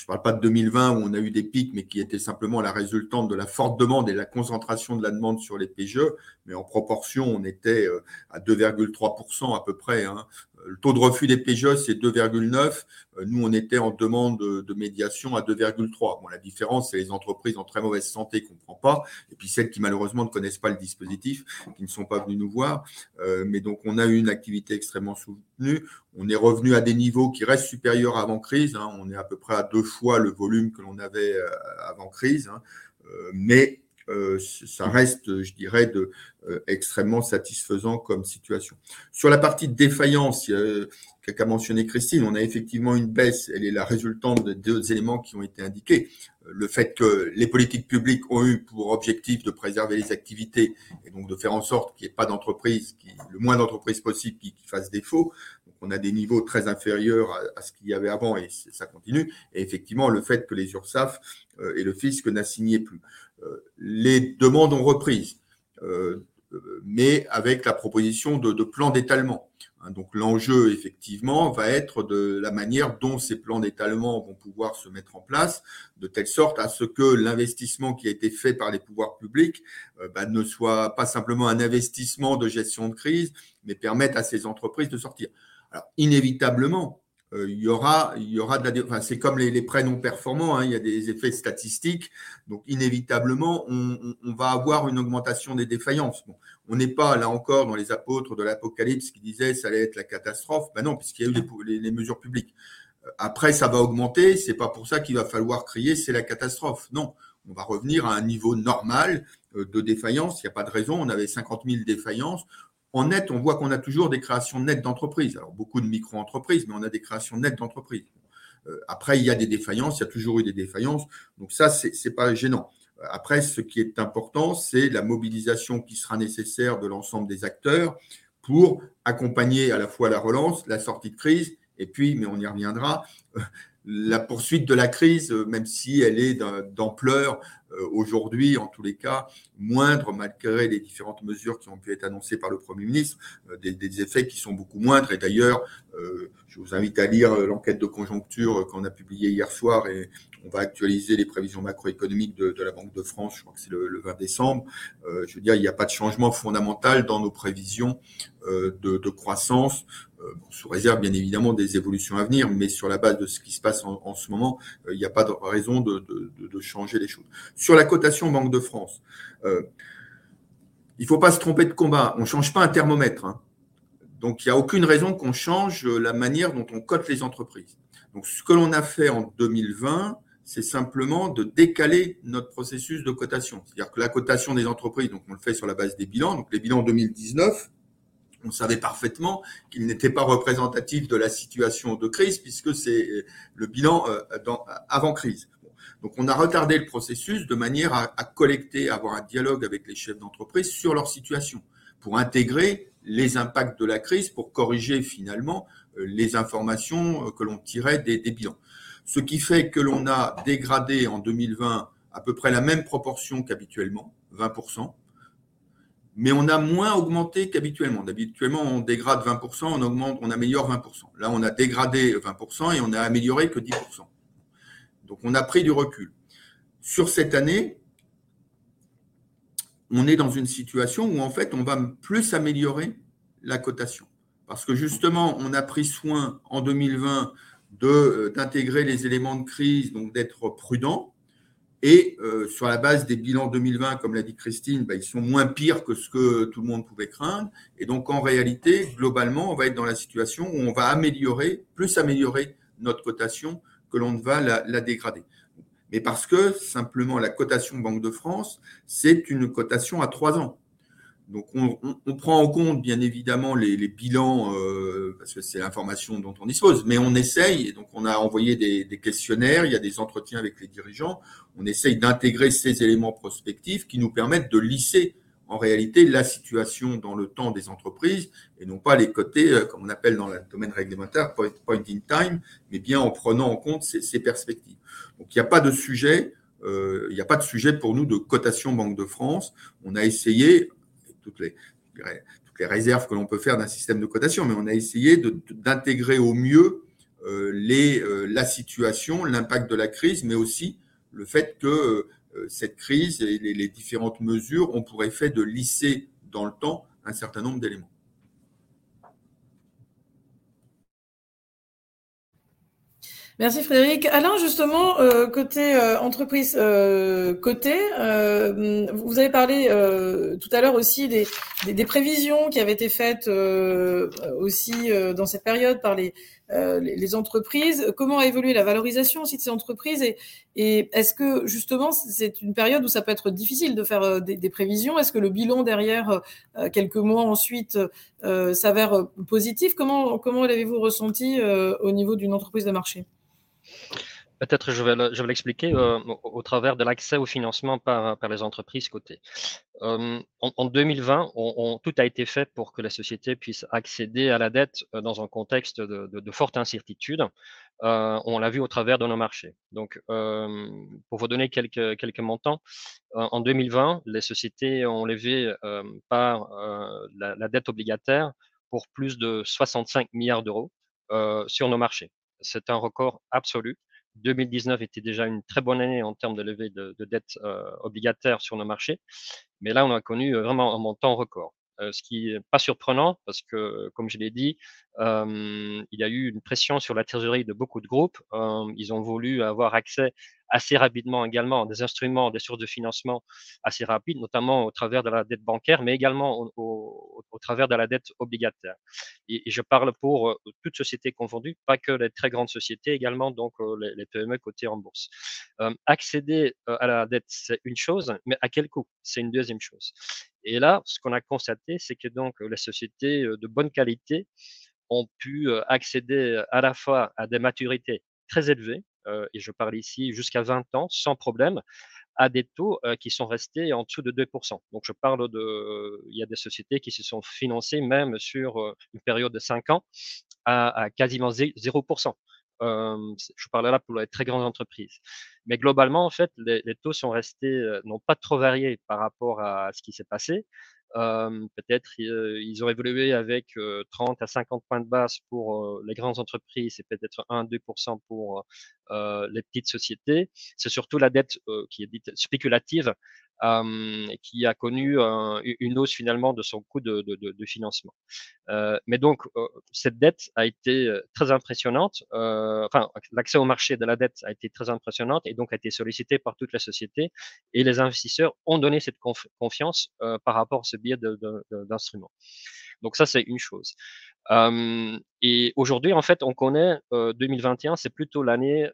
je ne parle pas de 2020 où on a eu des pics, mais qui étaient simplement la résultante de la forte demande et la concentration de la demande sur les PGE. Mais en proportion, on était euh, à 2,3% à peu près. Hein. Le taux de refus des PGE, c'est 2,9. Euh, nous, on était en demande de, médiation à 2,3. Bon, la différence, c'est les entreprises en très mauvaise santé qu'on ne comprend pas, et puis celles qui malheureusement ne connaissent pas le dispositif, qui ne sont pas venues nous voir. Euh, mais donc, on a eu une activité extrêmement soutenue. On est revenu à des niveaux qui restent supérieurs avant crise. Hein. On est à peu près à deux fois le volume que l'on avait euh, avant crise. Hein. mais ça reste, je dirais, de, extrêmement satisfaisant comme situation. Sur la partie de défaillance, qu'a mentionné Christine, on a effectivement une baisse. Elle est la résultante de deux éléments qui ont été indiqués. Le fait que les politiques publiques ont eu pour objectif de préserver les activités et donc de faire en sorte qu'il n'y ait pas d'entreprise, le moins d'entreprises possible qui, fassent défaut. Donc on a des niveaux très inférieurs à, ce qu'il y avait avant et ça continue. Et effectivement, le fait que les URSAF euh, et le fisc n'assignaient plus. Les demandes ont repris, euh, mais avec la proposition de, de plans d'étalement. Hein, donc l'enjeu, effectivement, va être de la manière dont ces plans d'étalement vont pouvoir se mettre en place, de telle sorte à ce que l'investissement qui a été fait par les pouvoirs publics euh, bah, ne soit pas simplement un investissement de gestion de crise, mais permette à ces entreprises de sortir. Alors, inévitablement, il y aura, il y aura de la, enfin, c'est comme les, les, prêts non performants, hein, il y a des effets statistiques, donc inévitablement, on, on, va avoir une augmentation des défaillances. Bon, on n'est pas là encore dans les apôtres de l'Apocalypse qui disaient ça allait être la catastrophe. Ben non, puisqu'il y a eu les, les, mesures publiques. Euh, après, ça va augmenter. C'est pas pour ça qu'il va falloir crier c'est la catastrophe. Non, on va revenir à un niveau normal euh, de défaillance. Il n'y a pas de raison. On avait 50 000 défaillances. En net, on voit qu'on a toujours des créations nettes d'entreprises. Alors, beaucoup de micro-entreprises, mais on a des créations nettes d'entreprises. Euh, après, il y a des défaillances, il y a toujours eu des défaillances. Donc ça, c'est n'est pas gênant. Après, ce qui est important, c'est la mobilisation qui sera nécessaire de l'ensemble des acteurs pour accompagner à la fois la relance, la sortie de crise, et puis, mais on y reviendra, la poursuite de la crise, même si elle est d'ampleur euh, aujourd'hui, en tous les cas, moindre malgré les différentes mesures qui ont pu être annoncées par le Premier ministre, euh, des, effets qui sont beaucoup moindres. Et d'ailleurs, euh, je vous invite à lire l'enquête de conjoncture qu'on a publiée hier soir et on va actualiser les prévisions macroéconomiques de, la Banque de France, je crois que c'est le, 20 décembre. je veux dire, il n'y a pas de changement fondamental dans nos prévisions de, croissance, sous réserve bien évidemment des évolutions à venir, mais sur la base de ce qui se passe en, ce moment, il n'y a pas de raison de, de changer les choses. Sur la cotation Banque de France, euh, il ne faut pas se tromper de combat. On ne change pas un thermomètre. Hein. Donc, il n'y a aucune raison qu'on change la manière dont on cote les entreprises. Donc, ce que l'on a fait en 2020, c'est simplement de décaler notre processus de cotation. C'est-à-dire que la cotation des entreprises, donc on le fait sur la base des bilans. Donc, les bilans 2019, on savait parfaitement qu'ils n'étaient pas représentatifs de la situation de crise puisque c'est le bilan euh, avant crise. Donc, on a retardé le processus de manière à, collecter, avoir un dialogue avec les chefs d'entreprise sur leur situation, pour intégrer les impacts de la crise, pour corriger finalement euh, les informations euh, que l'on tirait des, bilans. Ce qui fait que l'on a dégradé en 2020 à peu près la même proportion qu'habituellement, 20%, mais on a moins augmenté qu'habituellement. D'habituellement, on dégrade 20%, on augmente, on améliore 20%. Là, on a dégradé 20% et on a amélioré que 10%. Donc on a pris du recul. Sur cette année, on est dans une situation où en fait on va plus améliorer la cotation. Parce que justement, on a pris soin en 2020 euh, d'intégrer les éléments de crise, donc d'être prudent. Et euh, sur la base des bilans 2020, comme l'a dit Christine, bah, ils sont moins pires que ce que tout le monde pouvait craindre. Et donc en réalité, globalement, on va être dans la situation où on va améliorer, plus améliorer notre cotation que l'on ne va la, dégrader. Mais parce que simplement la cotation Banque de France, c'est une cotation à trois ans. Donc on, prend en compte bien évidemment les, bilans, euh, parce que c'est l'information dont on dispose, mais on essaye, et donc on a envoyé des, questionnaires, il y a des entretiens avec les dirigeants, on essaye d'intégrer ces éléments prospectifs qui nous permettent de lisser en réalité la situation dans le temps des entreprises et non pas les côtés, comme on appelle dans le domaine réglementaire, point in time, mais bien en prenant en compte ces, perspectives. Donc il n'y a pas de sujet, il n'y a pas de sujet pour nous de cotation Banque de France. On a essayé, toutes les, toutes les réserves que l'on peut faire d'un système de cotation, mais on a essayé d'intégrer au mieux les, la situation, l'impact de la crise, mais aussi le fait que euh, cette crise et les, différentes mesures ont pour effet de lisser dans le temps un certain nombre d'éléments. Merci Frédéric. Alain, justement, euh, côté euh, entreprise côté, vous avez parlé tout à l'heure aussi des, des, prévisions qui avaient été faites aussi dans cette période par les, euh, les, entreprises, comment a évolué la valorisation aussi de ces entreprises et, et est-ce que justement c'est une période où ça peut être difficile de faire euh, des, prévisions? Est-ce que le bilan derrière euh, quelques mois ensuite s'avère positif? Comment, comment l'avez-vous ressenti au niveau d'une entreprise de marché? Peut-être je vais, je vais l'expliquer au, travers de l'accès au financement par, les entreprises cotées. Euh, en, 2020, on, tout a été fait pour que la société puisse accéder à la dette euh, dans un contexte de, forte incertitude. Euh, on l'a vu au travers de nos marchés. Donc, pour vous donner quelques, montants, en 2020, les sociétés ont levé par la, dette obligataire pour plus de 65 milliards d'euros sur nos marchés. C'est un record absolu. 2019 était déjà une très bonne année en termes de levée de, de dette euh, obligataire sur nos marchés. Mais là, on a connu euh, vraiment un montant record. Euh, ce qui n'est pas surprenant parce que, comme je l'ai dit, il y a eu une pression sur la trésorerie de beaucoup de groupes. Ils ont voulu avoir accès assez rapidement également des instruments, des sources de financement assez rapides, notamment au travers de la dette bancaire, mais également au, travers de la dette obligataire. Et, je parle pour toutes sociétés confondues, pas que les très grandes sociétés, également donc les, les PME cotées en bourse. accéder à la dette, c'est une chose, mais à quel coût? C'est une deuxième chose. Et là, ce qu'on a constaté, c'est que donc les sociétés de bonne qualité ont pu accéder à la fois à des maturités très élevées, et je parle ici jusqu'à 20 ans sans problème, à des taux qui sont restés en dessous de 2%. Donc je parle de, il y a des sociétés qui se sont financées même sur une période de 5 ans à, quasiment 0% je parle là pour les très grandes entreprises. Mais globalement, en fait, les, les taux sont restés, n'ont pas trop varié par rapport à ce qui s'est passé. Peut-être ils ont évolué avec 30 à 50 points de base pour les grandes entreprises et peut-être 1-2% pour les petites sociétés. C'est surtout la dette qui est dite spéculative qui a connu une hausse finalement de son coût de, financement. Mais donc, cette dette a été très impressionnante, enfin, l'accès au marché de la dette a été très impressionnante et donc a été sollicité par toute la société et les investisseurs ont donné cette confiance par rapport à ce biais d'instruments. Donc ça, c'est une chose. Et aujourd'hui, en fait, on connaît euh, 2021, c'est plutôt l'année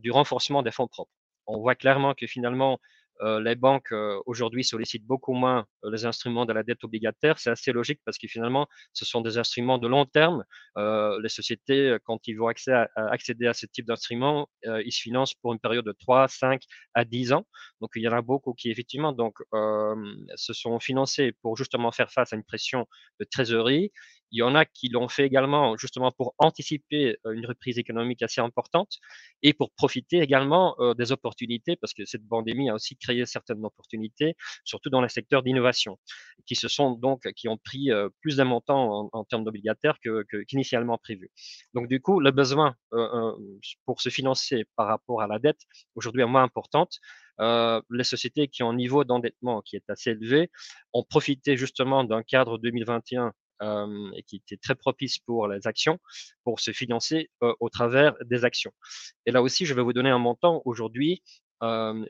du renforcement des fonds propres. On voit clairement que finalement, les banques euh, aujourd'hui sollicitent beaucoup moins euh, les instruments de la dette obligataire. C'est assez logique parce que finalement, ce sont des instruments de long terme. les sociétés, quand ils vont accéder à ce type d'instruments, ils se financent pour une période de 3, 5 à 10 ans. Donc, il y en a beaucoup qui, effectivement, donc, se sont financés pour justement faire face à une pression de trésorerie. Il y en a qui l'ont fait également justement pour anticiper une reprise économique assez importante et pour profiter également des opportunités, parce que cette pandémie a aussi créé certaines opportunités, surtout dans les secteurs d'innovation, qui se sont donc qui ont pris plus d'un montant en, termes d'obligataires qu'initialement que, prévu. Donc du coup, le besoin pour se financer par rapport à la dette aujourd'hui est moins importante. Les sociétés qui ont un niveau d'endettement qui est assez élevé ont profité justement d'un cadre 2021 et qui était très propice pour les actions, pour se financer au travers des actions. Et là aussi, je vais vous donner un montant aujourd'hui,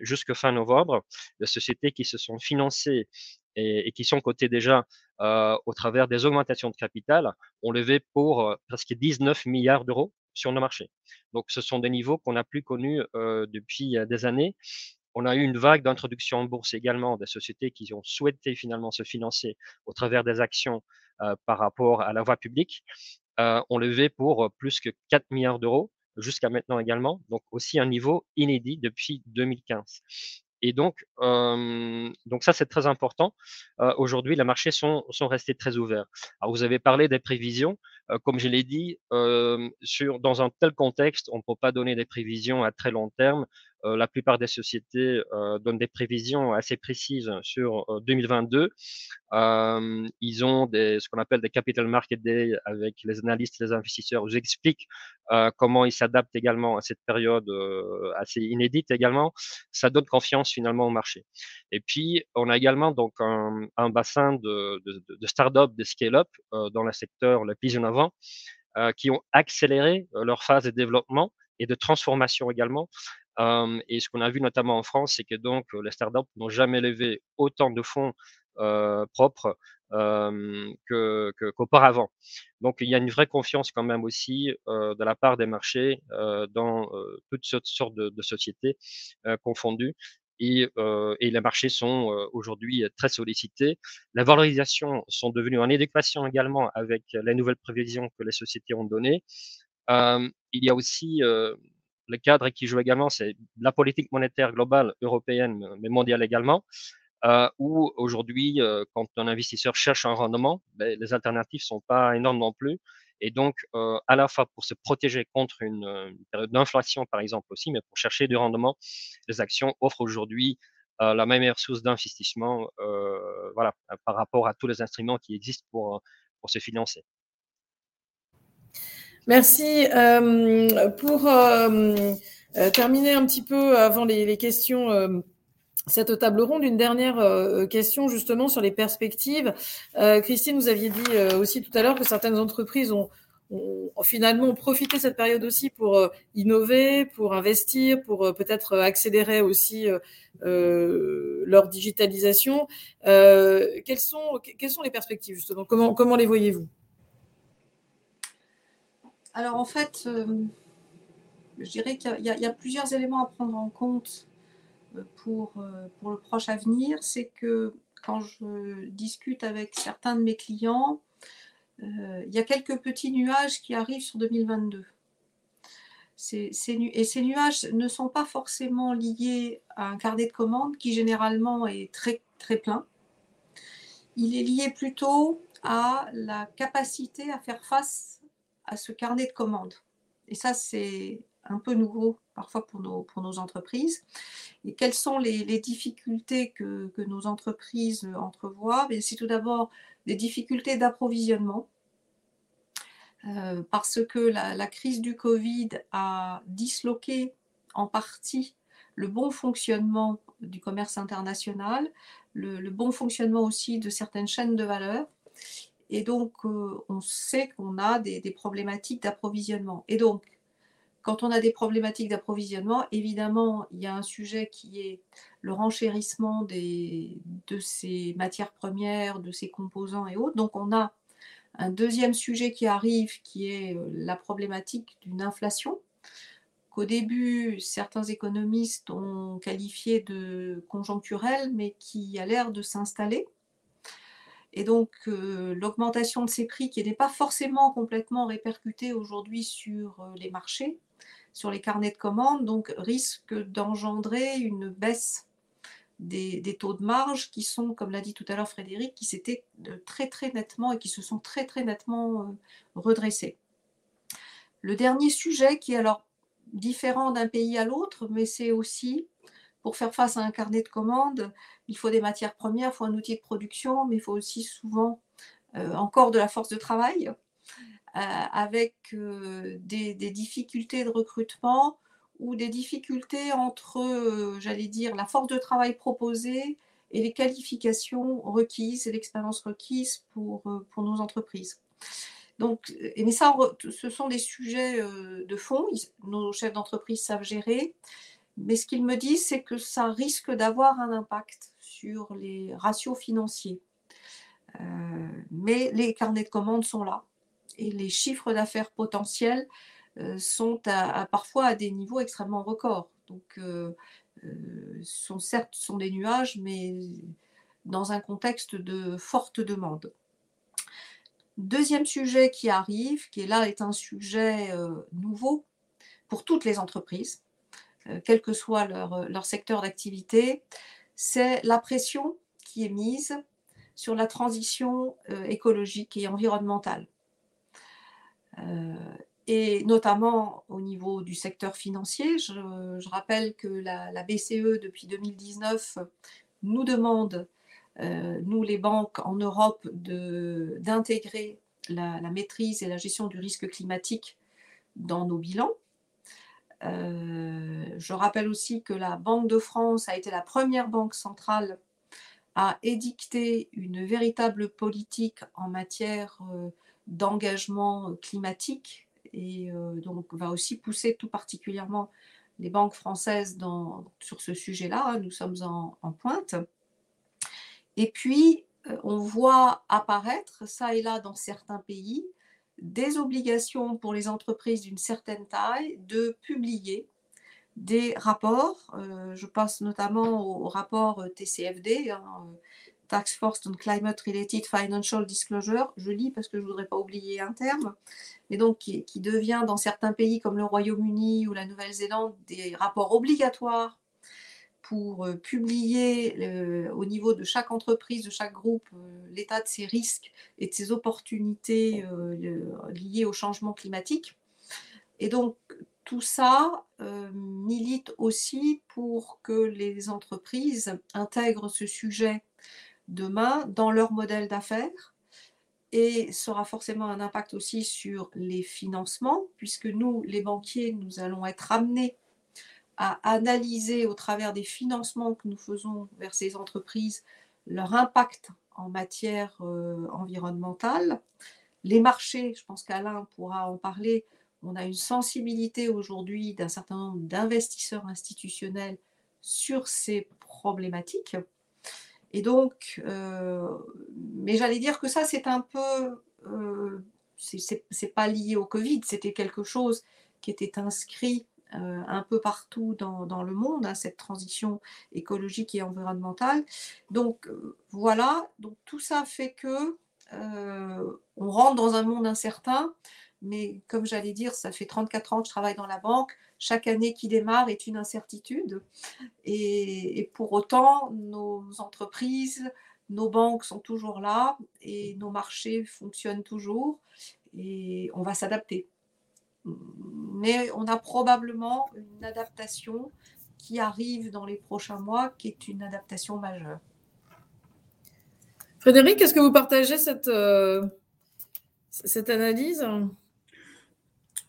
jusque fin novembre, les sociétés qui se sont financées et, et qui sont cotées déjà au travers des augmentations de capital ont levé pour presque 19 milliards d'euros sur nos marchés. Donc, ce sont des niveaux qu'on n'a plus connus depuis des années on a eu une vague d'introduction en bourse également des sociétés qui ont souhaité finalement se financer au travers des actions euh, par rapport à la voie publique. Euh, on levé pour plus que 4 milliards d'euros jusqu'à maintenant également, donc aussi un niveau inédit depuis 2015. Et donc, donc ça, c'est très important. Aujourd'hui, les marchés sont, sont restés très ouverts. Alors, vous avez parlé des prévisions. comme je l'ai dit, sur, dans un tel contexte, on ne peut pas donner des prévisions à très long terme euh, la plupart des sociétés euh, donnent des prévisions assez précises sur 2022. Euh, ils ont ce qu'on appelle des capital market day avec les analystes, les investisseurs. Ils expliquent comment ils s'adaptent également à cette période assez inédite également. Ça donne confiance finalement au marché. Et puis, on a également donc un, bassin de, de, de start-up, de scale-up dans le secteur le plus innovant qui ont accéléré leur phase de développement et de transformation également et ce qu'on a vu notamment en France, c'est que donc les startups n'ont jamais levé autant de fonds propres qu'auparavant. Donc il y a une vraie confiance quand même aussi de la part des marchés dans toutes sortes de, sociétés confondues. Et, les marchés sont aujourd'hui très sollicités. Les valorisations sont devenues en adéquation également avec les nouvelles prévisions que les sociétés ont données. il y a aussi le cadre qui joue également, c'est la politique monétaire globale européenne, mais mondiale également, euh, où aujourd'hui, euh, quand un investisseur cherche un rendement, ben, les alternatives sont pas énormes non plus. Et donc, euh, à la fois pour se protéger contre une, période d'inflation, par exemple aussi, mais pour chercher du rendement, les actions offrent aujourd'hui la meilleure source d'investissement voilà, par rapport à tous les instruments qui existent pour se financer. Merci. Euh, pour euh, euh, terminer un petit peu avant les, questions, cette table ronde, une dernière question justement sur les perspectives. Christine, vous aviez dit aussi tout à l'heure que certaines entreprises ont, ont, finalement profité de cette période aussi pour innover, pour investir, pour peut-être accélérer aussi leur digitalisation. quelles, sont, les perspectives justement? Comment les voyez-vous? Alors en fait, euh, je dirais qu'il y, a plusieurs éléments à prendre en compte euh, pour, euh, pour le proche avenir. C'est que quand je discute avec certains de mes clients, il y a quelques petits nuages qui arrivent sur 2022. Ces, ces, et ces nuages ne sont pas forcément liés à un carnet de commandes qui généralement est très, très plein. Il est lié plutôt à la capacité à faire face à ce carnet de commandes. Et ça, c'est un peu nouveau parfois pour nos, pour nos entreprises. Et quelles sont les, difficultés que, que, nos entreprises entrevoient? C'est tout d'abord des difficultés d'approvisionnement. Euh, parce que la, crise du Covid a disloqué en partie le bon fonctionnement du commerce international, le bon fonctionnement aussi de certaines chaînes de valeur. Et donc, euh, on sait qu'on a des, problématiques d'approvisionnement. Et donc, quand on a des problématiques d'approvisionnement, évidemment, il y a un sujet qui est le renchérissement de ces matières premières, de ces composants et autres. Donc, on a un deuxième sujet qui arrive, qui est euh, la problématique d'une inflation, qu'au début, certains économistes ont qualifié de conjoncturelle, mais qui a l'air de s'installer. Et donc, euh, l'augmentation de ces prix qui n'est pas forcément complètement répercutée aujourd'hui sur euh, les marchés, sur les carnets de commandes, donc risque d'engendrer une baisse des, taux de marge qui sont, comme l'a dit tout à l'heure Frédéric, qui s'étaient euh, très très nettement et qui se sont très très nettement redressés. Le dernier sujet qui est alors différent d'un pays à l'autre, mais c'est aussi pour faire face à un carnet de commandes, il faut des matières premières, il faut un outil de production, mais il faut aussi souvent euh, encore de la force de travail, euh, avec euh, des, difficultés de recrutement ou des difficultés entre, j'allais dire, la force de travail proposée et les qualifications requises et l'expérience requise pour, pour nos entreprises. Donc, mais ça, ce sont des sujets de fond, nos chefs d'entreprise savent gérer. Mais ce qu'ils me disent, c'est que ça risque d'avoir un impact sur les ratios financiers. Euh, mais les carnets de commandes sont là et les chiffres d'affaires potentiels euh, sont à, parfois à des niveaux extrêmement records. Donc, euh, euh sont certes sont des nuages, mais dans un contexte de forte demande. Deuxième sujet qui arrive, qui est là est un sujet nouveau pour toutes les entreprises, quel que soit leur, leur secteur d'activité, c'est la pression qui est mise sur la transition écologique et environnementale et notamment au niveau du secteur financier. Je, rappelle que la, BCE, depuis 2019, nous demande, euh, nous les banques en Europe, d'intégrer la, maîtrise et la gestion du risque climatique dans nos bilans. Euh, je rappelle aussi que la Banque de France a été la première banque centrale à édicter une véritable politique en matière euh, d'engagement climatique et euh, donc va aussi pousser tout particulièrement les banques françaises sur ce sujet-là. Hein, nous sommes en, pointe. Et puis, euh, on voit apparaître, ça et là, dans certains pays, des obligations pour les entreprises d'une certaine taille de publier des rapports. Euh, je pense notamment au, rapport TCFD, hein, Tax Force on Climate Related Financial Disclosure. Je lis parce que je ne voudrais pas oublier un terme. Et donc, qui, devient dans certains pays comme le Royaume-Uni ou la Nouvelle-Zélande des rapports obligatoires pour euh, publier au niveau de chaque entreprise, de chaque groupe, euh, l'état de ses risques et de ses opportunités euh, liées au changement climatique. Et donc, tout ça milite aussi pour que les entreprises intègrent ce sujet demain dans leur modèle d'affaires et sera forcément un impact aussi sur les financements, puisque nous, les banquiers, nous allons être amenés à analyser au travers des financements que nous faisons vers ces entreprises leur impact en matière euh, environnementale. Les marchés, je pense qu'Alain pourra en parler, on a une sensibilité aujourd'hui d'un certain nombre d'investisseurs institutionnels sur ces problématiques. Et donc, euh, mais j'allais dire que ça, c'est un peu, euh, c'est pas lié au Covid, c'était quelque chose qui était inscrit euh, un peu partout dans, le monde, hein, cette transition écologique et environnementale. Donc voilà, donc tout ça fait que on rentre dans un monde incertain, mais comme j'allais dire, ça fait 34 ans que je travaille dans la banque chaque année qui démarre est une incertitude. Et, pour autant, nos entreprises, nos banques sont toujours là et nos marchés fonctionnent toujours et on va s'adapter. Mais on a probablement une adaptation qui arrive dans les prochains mois, qui est une adaptation majeure. Frédéric, est-ce que vous partagez cette, euh, analyse?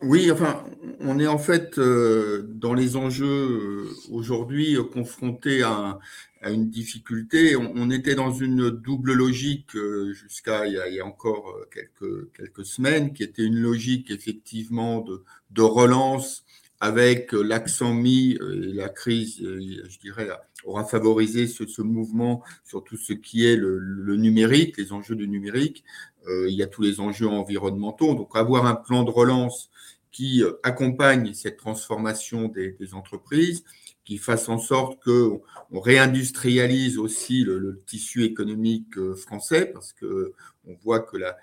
Oui, enfin, on est en fait euh, dans les enjeux euh, aujourd'hui euh, confrontés à, une difficulté. On, était dans une double logique jusqu'à il, y a encore quelques, quelques semaines, qui était une logique effectivement de, de relance avec l'accent mis, et la crise, je dirais, aura favorisé ce, ce, mouvement sur tout ce qui est le, le numérique, les enjeux du numérique. il y a tous les enjeux environnementaux. Donc, avoir un plan de relance qui euh, accompagne cette transformation des, entreprises, qui fasse en sorte qu'on on réindustrialise aussi le, tissu économique euh, français, parce que on voit que la,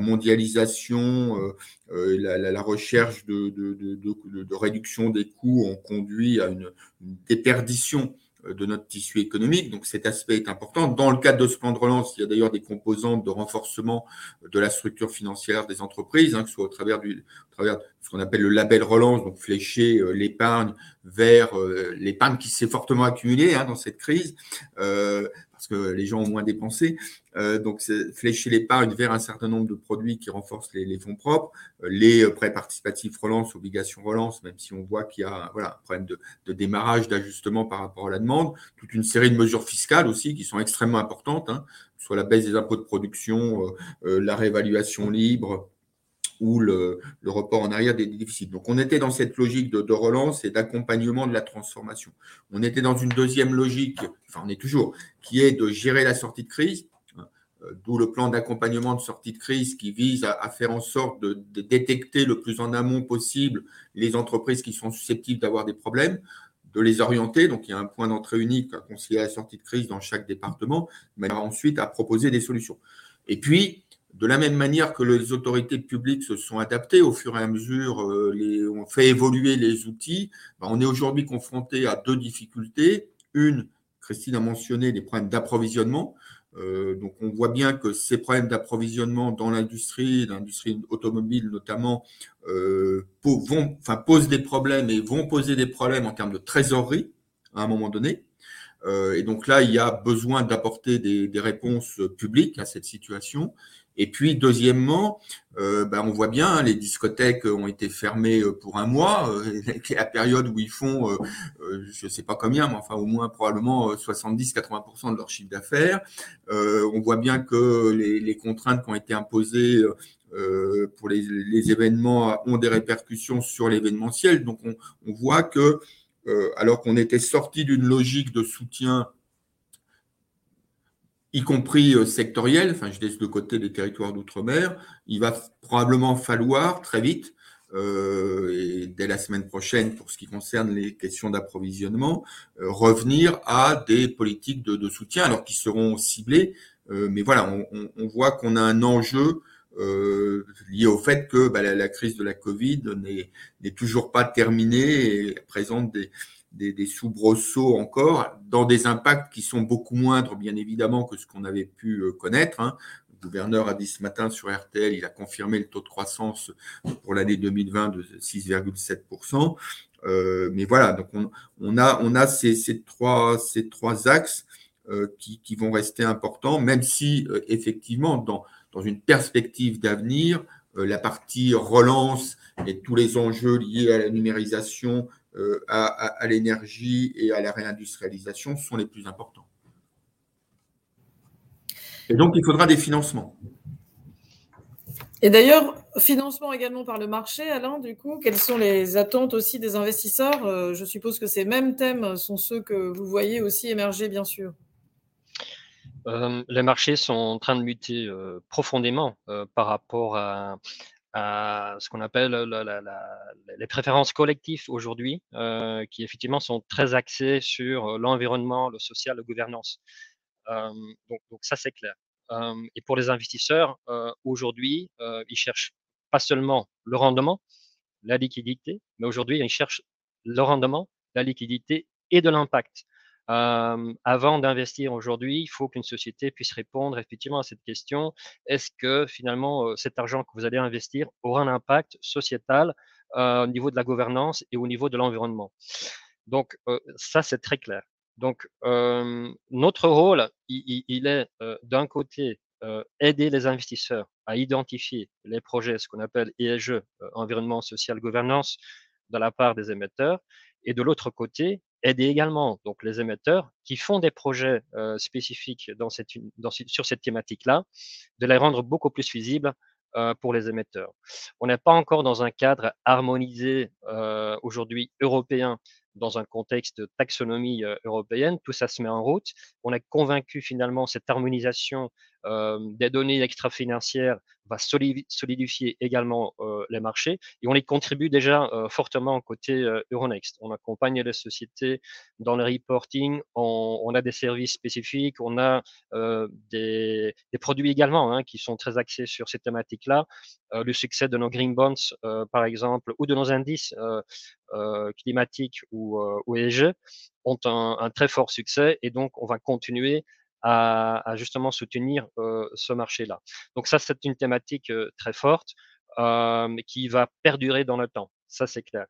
mondialisation, euh, la, recherche de, de, réduction des coûts ont conduit à une, une déperdition de notre tissu économique. Donc cet aspect est important. Dans le cadre de ce plan de relance, il y a d'ailleurs des composantes de renforcement de la structure financière des entreprises, hein, que ce soit au travers, du, de ce qu'on appelle le label relance, donc flécher euh, l'épargne vers euh, l'épargne qui s'est fortement accumulée hein, dans cette crise, euh, parce que les gens ont moins dépensé. Euh, donc, flécher l'épargne vers un certain nombre de produits qui renforcent les, fonds propres, euh, les prêts participatifs relance, obligations relance, même si on voit qu'il y a voilà, un problème de, démarrage, d'ajustement par rapport à la demande, toute une série de mesures fiscales aussi qui sont extrêmement importantes, hein, soit la baisse des impôts de production, euh, la réévaluation libre, ou le, report en arrière des déficits. Donc on était dans cette logique de, relance et d'accompagnement de la transformation. On était dans une deuxième logique, enfin on est toujours, qui est de gérer la sortie de crise, euh, d'où le plan d'accompagnement de sortie de crise qui vise à, faire en sorte de, détecter le plus en amont possible les entreprises qui sont susceptibles d'avoir des problèmes, de les orienter. Donc il y a un point d'entrée unique à concilier la sortie de crise dans chaque département, mais ensuite à proposer des solutions. Et puis, de la même manière que les autorités publiques se sont adaptées au fur et à mesure, euh, on fait évoluer les outils, ben, on est aujourd'hui confronté à deux difficultés. Une, Christine a mentionné les problèmes d'approvisionnement. Euh, donc on voit bien que ces problèmes d'approvisionnement dans l'industrie, l'industrie automobile notamment, euh, posent des problèmes et vont poser des problèmes en termes de trésorerie à un moment donné. Et donc là, il y a besoin d'apporter des, réponses publiques à cette situation. Et puis, deuxièmement, euh, ben, on voit bien, hein, les discothèques ont été fermées euh, pour un mois, euh, la période où ils font, euh, euh je ne sais pas combien, mais enfin au moins probablement 70-80% de leur chiffre d'affaires. on voit bien que les, contraintes qui ont été imposées pour les, événements ont des répercussions sur l'événementiel. Donc, on, on, voit que, alors qu'on était sorti d'une logique de soutien y compris euh, sectoriel, enfin je laisse de côté les territoires d'outre-mer, il va probablement falloir très vite, euh, et dès la semaine prochaine pour ce qui concerne les questions d'approvisionnement, euh, revenir à des politiques de, soutien, alors qui seront ciblées, mais voilà, on, voit qu'on a un enjeu lié au fait que bah, la, la, crise de la Covid n'est toujours pas terminée et présente des, des, des soubresauts encore, dans des impacts qui sont beaucoup moindres, bien évidemment, que ce qu'on avait pu euh, connaître. Hein. Le gouverneur a dit ce matin sur RTL, il a confirmé le taux de croissance pour l'année 2020 de 6,7%. Euh, mais voilà, donc on, a, ces, trois, axes euh, qui, vont rester importants, même si effectivement, dans, une perspective d'avenir, la partie relance et tous les enjeux liés à la numérisation, à, à, à l'énergie et à la réindustrialisation sont les plus importants. Et donc, il faudra des financements. Et d'ailleurs, financement également par le marché, Alain, du coup, quelles sont les attentes aussi des investisseurs? Euh, Je suppose que ces mêmes thèmes sont ceux que vous voyez aussi émerger, bien sûr. Euh, les marchés sont en train de muter euh, profondément euh, par rapport à, ce qu'on appelle les préférences collectives aujourd'hui, euh, qui effectivement sont très axées sur euh, l'environnement, le social, la gouvernance. Euh, donc, ça, c'est clair. Et pour les investisseurs, aujourd'hui, ils cherchent pas seulement le rendement, la liquidité, mais aujourd'hui, ils cherchent le rendement, la liquidité et de l'impact. Avant d'investir aujourd'hui, il faut qu'une société puisse répondre effectivement à cette question. Est-ce que finalement cet argent que vous allez investir aura un impact sociétal au niveau de la gouvernance et au niveau de l'environnement? Donc ça, c'est très clair. Donc notre rôle, il, il est d'un côté aider les investisseurs à identifier les projets, ce qu'on appelle ESG, environnement, social, gouvernance, de la part des émetteurs, et de l'autre côté, aider également donc les émetteurs qui font des projets euh, spécifiques sur cette thématique-là, de les rendre beaucoup plus visibles euh, pour les émetteurs. On n'est pas encore dans un cadre harmonisé euh, aujourd'hui européen dans un contexte de taxonomie euh, européenne, tout ça se met en route. On est convaincu finalement cette harmonisation euh, des données extra-financières va solidifier également euh, les marchés et on y contribue déjà euh, fortement côté Euronext. On accompagne les sociétés dans le reporting, on, a des services spécifiques, on a des, des, produits également hein, qui sont très axés sur ces thématiques-là. le succès de nos green bonds, par exemple, ou de nos indices climatiques ou, ou ESG ont un, très fort succès et donc on va continuer à, justement soutenir euh, ce marché-là. Donc ça, c'est une thématique euh, très forte euh, qui va perdurer dans le temps. Ça, c'est clair.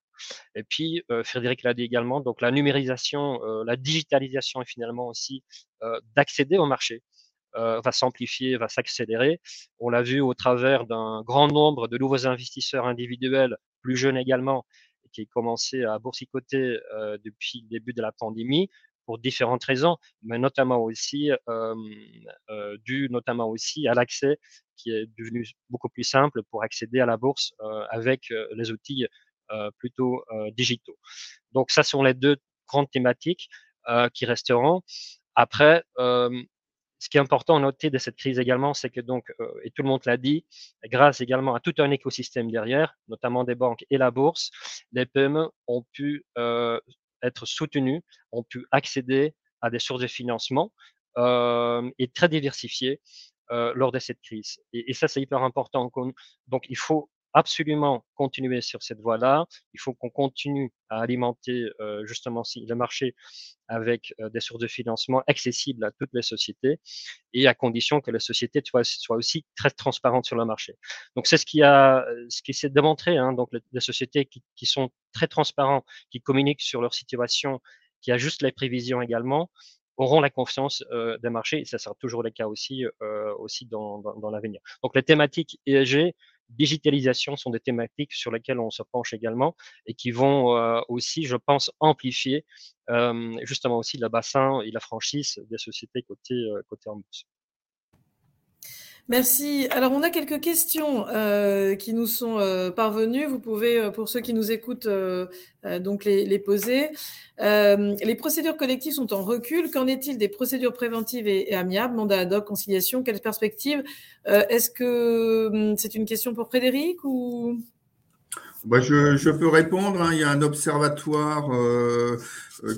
Et puis, euh, Frédéric l'a dit également, donc la numérisation, euh, la digitalisation et finalement aussi euh, d'accéder au marché va s'amplifier, va s'accélérer. On l'a vu au travers d'un grand nombre de nouveaux investisseurs individuels, plus jeunes également, qui commencé à boursicoter depuis le début de la pandémie pour différentes raisons, mais notamment aussi dû notamment aussi à l'accès qui est devenu beaucoup plus simple pour accéder à la bourse avec les outils plutôt digitaux. Donc ça sont les deux grandes thématiques qui resteront. Après, ce qui est important à noter de cette crise également, c'est que donc, et tout le monde l'a dit, grâce également à tout un écosystème derrière, notamment des banques et la bourse, les PME ont pu être soutenus, ont pu accéder à des sources de financement euh, et très diversifiées lors de cette crise. Et, et ça, c'est hyper important. Donc, il faut absolument continuer sur cette voie-là. Il faut qu'on continue à alimenter euh, justement le marché avec euh, des sources de financement accessibles à toutes les sociétés et à condition que la société soit, soit aussi très transparente sur le marché. Donc c'est ce qui a, ce qui s'est démontré. Hein, donc les, sociétés qui, sont très transparents, qui communiquent sur leur situation, qui ajustent les prévisions également, auront la confiance euh, des marchés et ça sera toujours le cas aussi, euh, aussi dans l'avenir. Donc les thématiques ESG digitalisation sont des thématiques sur lesquelles on se penche également et qui vont euh, aussi, je pense, amplifier euh, justement aussi le bassin et la franchise des sociétés côté, euh, côté en bourse. Merci. Alors, on a quelques questions euh, qui nous sont euh, parvenues. Vous pouvez, euh, pour ceux qui nous écoutent, euh, donc les, les poser. les procédures collectives sont en recul. Qu'en est-il des procédures préventives et, et, amiables, mandat ad hoc, conciliation Quelle perspective? Est-ce que hum, c'est une question pour Frédéric ou? Bah, je, je, peux répondre. Hein. Il y a un observatoire euh,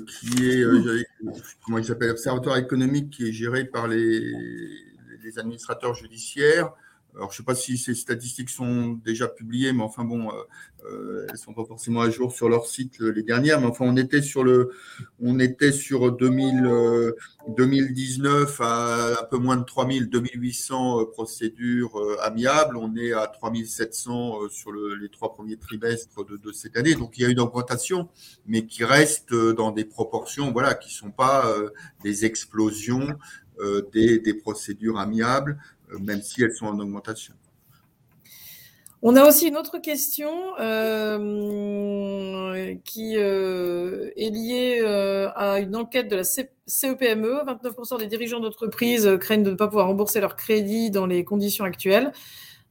qui est, euh, comment il s'appelle, observatoire économique qui est géré par les, les administrateurs judiciaires. Alors, je ne sais pas si ces statistiques sont déjà publiées, mais enfin bon, euh, euh elles ne sont pas forcément à jour sur leur site les dernières. Mais enfin, on était sur le, on était sur 2000, euh, 2019 à un peu moins de 3000, 2800 euh, procédures euh, amiables. On est à 3700 sur le, les trois premiers trimestres de, cette année. Donc, il y a une augmentation, mais qui reste dans des proportions, voilà, qui sont pas des explosions euh, des, des, procédures amiables, euh, même si elles sont en augmentation. On a aussi une autre question euh, qui euh, est liée euh, à une enquête de la CEPME. 29% e. des dirigeants d'entreprise craignent de ne pas pouvoir rembourser leur crédit dans les conditions actuelles.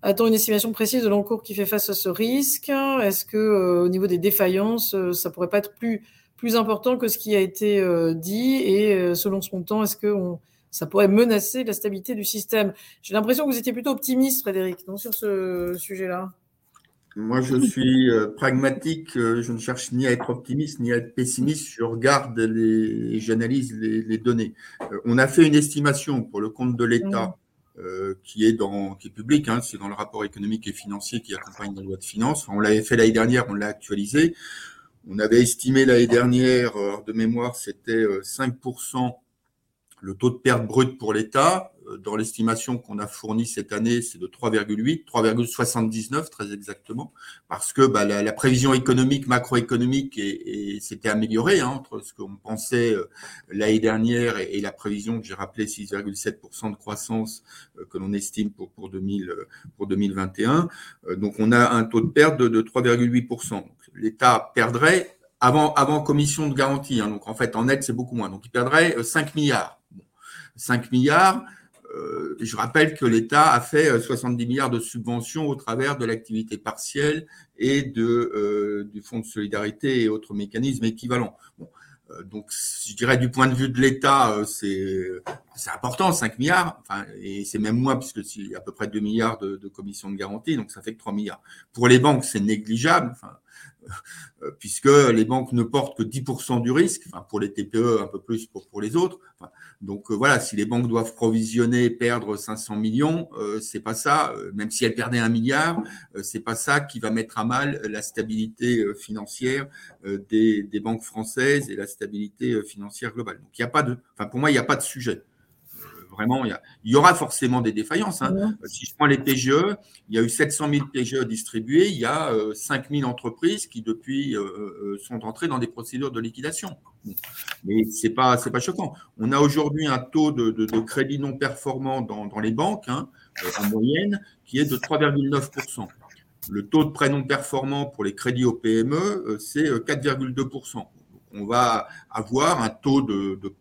A-t-on une estimation précise de l'encours qui fait face à ce risque Est-ce que au niveau des défaillances, ça pourrait pas être plus plus important que ce qui a été dit? Et selon ce montant, est-ce qu'on ça pourrait menacer la stabilité du système. J'ai l'impression que vous étiez plutôt optimiste, Frédéric, non, sur ce sujet-là? Moi, je suis euh, pragmatique. Euh, je ne cherche ni à être optimiste ni à être pessimiste. Je regarde les, j'analyse les, les, données. Euh, on a fait une estimation pour le compte de l'État qui est dans, qui est public. Hein, c'est dans le rapport économique et financier qui accompagne la loi de finances. on l'avait fait l'année dernière, on l'a actualisé. On avait estimé l'année dernière, de mémoire, c'était 5 le taux de perte brute pour l'État, euh, dans l'estimation qu'on a fournie cette année, c'est de 3,8, 3,79 très exactement, parce que bah, la, la, prévision économique, macroéconomique s'était améliorée hein, entre ce qu'on pensait euh, l'année dernière et, et, la prévision que j'ai rappelé 6,7% de croissance euh, que l'on estime pour, pour, 2000, pour 2021. donc on a un taux de perte de, de 3,8%. L'État perdrait avant, avant commission de garantie, hein, donc en fait en net c'est beaucoup moins, donc il perdrait 5 milliards 5 milliards. Euh, je rappelle que l'État a fait 70 euh, milliards de subventions au travers de l'activité partielle et de, euh, du Fonds de solidarité et autres mécanismes équivalents. Donc, je dirais du point de vue de l'État, c'est important, 5 milliards, enfin, et c'est même moins puisque c'est à peu près 2 milliards de, commissions de garantie, donc ça fait que 3 milliards. Pour les banques, c'est négligeable. puisque les banques ne portent que 10% du risque, pour les TPE un peu plus pour, les autres. Donc euh, voilà, si les banques doivent provisionner, perdre 500 millions, euh, c'est pas ça. Euh, même si elles perdaient un milliard, euh, c'est pas ça qui va mettre à mal la stabilité financière des, banques françaises et la stabilité financière globale. Donc il n'y a pas de, pour moi il n'y a pas de sujet vraiment, il y, a, il y, aura forcément des défaillances. Hein. Ouais. Si je prends les PGE, il y a eu 700 000 PGE distribués, il y a euh, 5 000 entreprises qui, depuis, euh, euh, sont entrées dans des procédures de liquidation. Mais ce n'est pas, pas choquant. On a aujourd'hui un taux de, de, de, crédit non performant dans, dans les banques, hein, euh, en moyenne, qui est de 3,9% le taux de prêt non performant pour les crédits au PME, euh, c'est 4,2% On va avoir un taux de, de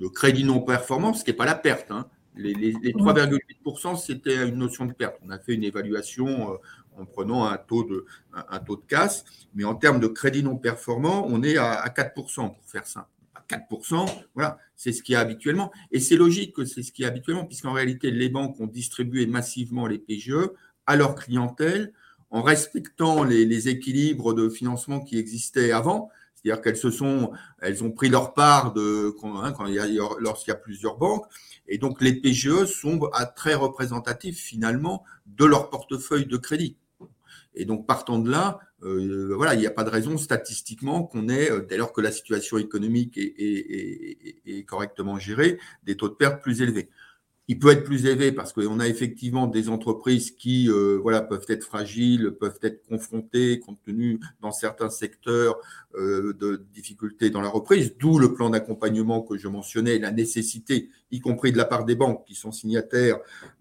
de crédit non performant, ce qui n'est pas la perte. Hein. Les, les, les 3,8%, c'était une notion de perte. On a fait une évaluation euh, en prenant un taux, de, un, un, taux de casse, mais en termes de crédit non performant, on est à, à 4% pour faire simple. À 4%, voilà, c'est ce qu'il y a habituellement. Et c'est logique que c'est ce qu'il y a habituellement, puisqu'en réalité, les banques ont distribué massivement les PGE à leur clientèle en respectant les, les équilibres de financement qui existaient avant, C'est-à-dire qu'elles se sont, elles ont pris leur part de hein, quand il y a, lorsqu'il y a plusieurs banques, et donc les PGE sont à très représentatifs finalement de leur portefeuille de crédit. Et donc partant de là, euh, voilà, il n'y a pas de raison statistiquement qu'on ait, euh, dès lors que la situation économique est, est, correctement gérée, des taux de perte plus élevés il peut être plus élevé parce qu'on a effectivement des entreprises qui euh, peuvent être fragiles, peuvent être confrontées, compte tenu dans certains secteurs euh, de difficultés dans la reprise, d'où le plan d'accompagnement que je mentionnais, la nécessité, y compris de la part des banques qui sont signataires,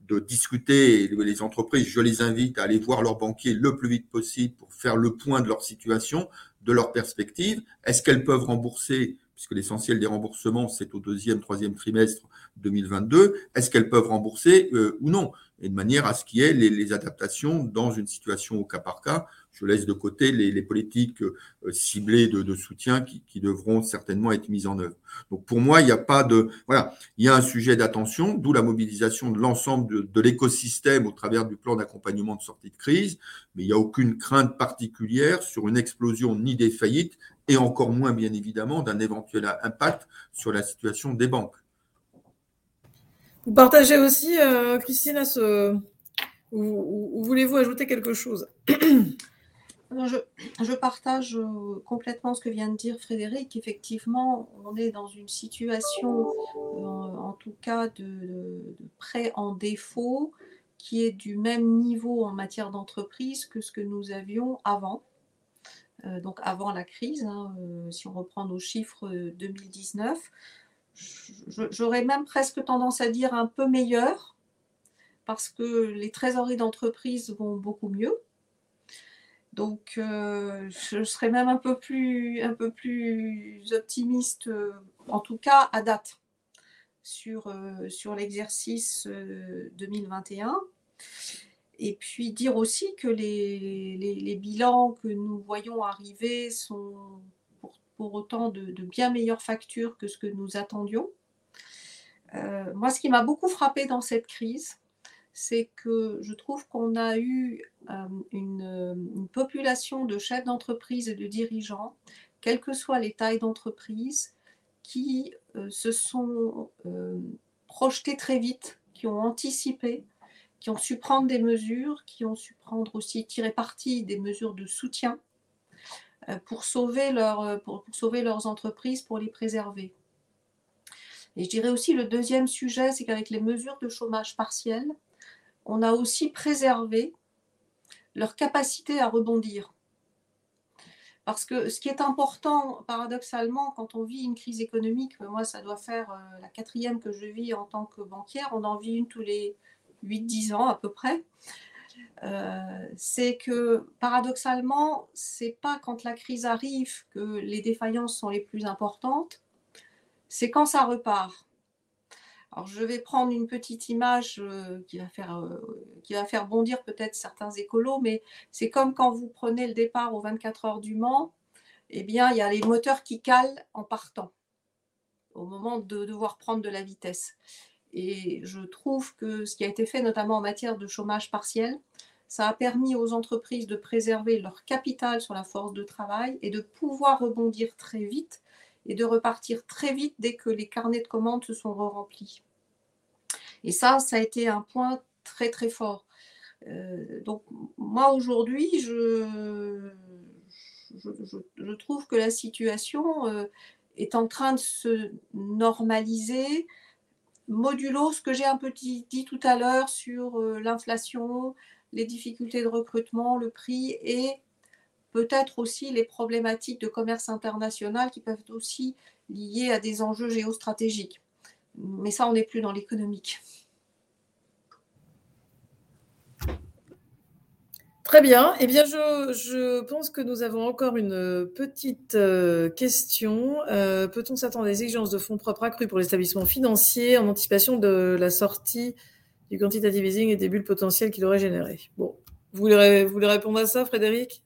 de discuter. Les entreprises, je les invite à aller voir leurs banquiers le plus vite possible pour faire le point de leur situation, de leur perspective. Est-ce qu'elles peuvent rembourser puisque l'essentiel des remboursements, c'est au deuxième, troisième trimestre 2022, est-ce qu'elles peuvent rembourser euh, ou non? Et de manière à ce qu'il y ait les, adaptations dans une situation au cas par cas. Je laisse de côté les, politiques euh, ciblées de, soutien qui, devront certainement être mises en œuvre. Donc pour moi, il n'y a pas de... Voilà, il y a un sujet d'attention, d'où la mobilisation de l'ensemble de, de l'écosystème au travers du plan d'accompagnement de sortie de crise, mais il n'y a aucune crainte particulière sur une explosion ni des faillites, et encore moins, bien évidemment, d'un éventuel impact sur la situation des banques. Vous partagez aussi, euh, Christine, ce... ou, voulez-vous ajouter quelque chose? Je, partage euh, complètement ce que vient de dire Frédéric. Effectivement, on est dans une situation, euh, en, tout cas, de, de, prêt en défaut qui est du même niveau en matière d'entreprise que ce que nous avions avant. Euh, donc avant la crise, hein, euh, si on reprend nos chiffres 2019. Euh, j'aurais même presque tendance à dire un peu meilleur, parce que les trésoreries d'entreprise vont beaucoup mieux. Donc, je serais même un peu plus, un peu plus optimiste, en tout cas à date, sur, sur l'exercice 2021. Et puis dire aussi que les, bilans que nous voyons arriver sont pour, autant de, bien meilleures factures que ce que nous attendions. Euh, moi, ce qui m'a beaucoup frappé dans cette crise, c'est que je trouve qu'on a eu euh, une, population de chefs d'entreprise et de dirigeants, quelles que soient les tailles d'entreprise, qui euh, se sont projetés très vite, qui ont anticipé, qui ont su prendre des mesures, qui ont su prendre aussi, tirer parti des mesures de soutien euh, pour sauver, leur, euh, pour, sauver leurs entreprises, pour les préserver. Et je dirais aussi le deuxième sujet, c'est qu'avec les mesures de chômage partiel, on a aussi préservé leur capacité à rebondir. Parce que ce qui est important, paradoxalement, quand on vit une crise économique, moi ça doit faire euh, la quatrième que je vis en tant que banquière, on en vit une tous les 8-10 ans à peu près, euh, c'est que paradoxalement, c'est pas quand la crise arrive que les défaillances sont les plus importantes, c'est quand ça repart. Alors je vais prendre une petite image euh, qui, va faire, euh, qui va faire bondir peut-être certains écolos, mais c'est comme quand vous prenez le départ aux 24 heures du Mans, eh bien il y a les moteurs qui calent en partant au moment de devoir prendre de la vitesse. Et je trouve que ce qui a été fait, notamment en matière de chômage partiel, ça a permis aux entreprises de préserver leur capital sur la force de travail et de pouvoir rebondir très vite et de repartir très vite dès que les carnets de commandes se sont remplis. Et ça, ça a été un point très très fort. Euh, donc moi aujourd'hui, je, trouve que la situation euh, est en train de se normaliser modulo ce que j'ai un peu dit, tout à l'heure sur euh, l'inflation, les difficultés de recrutement, le prix et peut-être aussi les problématiques de commerce international qui peuvent aussi lier à des enjeux géostratégiques. Mais ça, on n'est plus dans l'économique. Très bien. Eh bien, je, pense que nous avons encore une petite euh, question. Euh, peut-on s'attendre à des exigences de fonds propres accrues pour les établissements financiers en anticipation de la sortie du quantitative easing et des bulles potentielles qu'il aurait générées? Bon, vous voulez, vous voulez répondre à ça, Frédéric?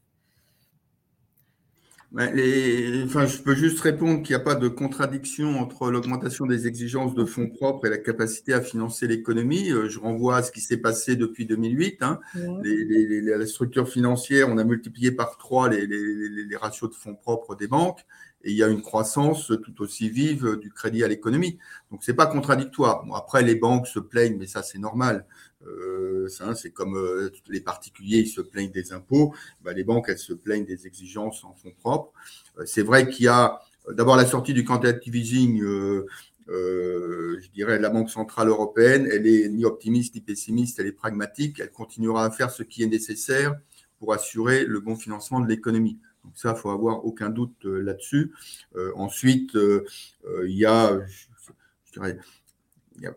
Enfin, je peux juste répondre qu'il n'y a pas de contradiction entre l'augmentation des exigences de fonds propres et la capacité à financer l'économie. Euh, je renvoie à ce qui s'est passé depuis 2008. Hein. Les, la structure financière, on a multiplié par trois les, ratios de fonds propres des banques et il y a une croissance tout aussi vive du crédit à l'économie. Donc, ce n'est pas contradictoire. après, les banques se plaignent, mais ça, c'est normal. Euh, c'est comme euh, les particuliers, ils se plaignent des impôts. Bah, les banques, elles se plaignent des exigences en fonds propres. Euh, c'est vrai qu'il y a d'abord la sortie du quantitative easing. je dirais la Banque centrale européenne, elle est ni optimiste ni pessimiste, elle est pragmatique. Elle continuera à faire ce qui est nécessaire pour assurer le bon financement de l'économie. Donc ça, il faut avoir aucun doute là-dessus. ensuite, il y a, je, dirais, il y a,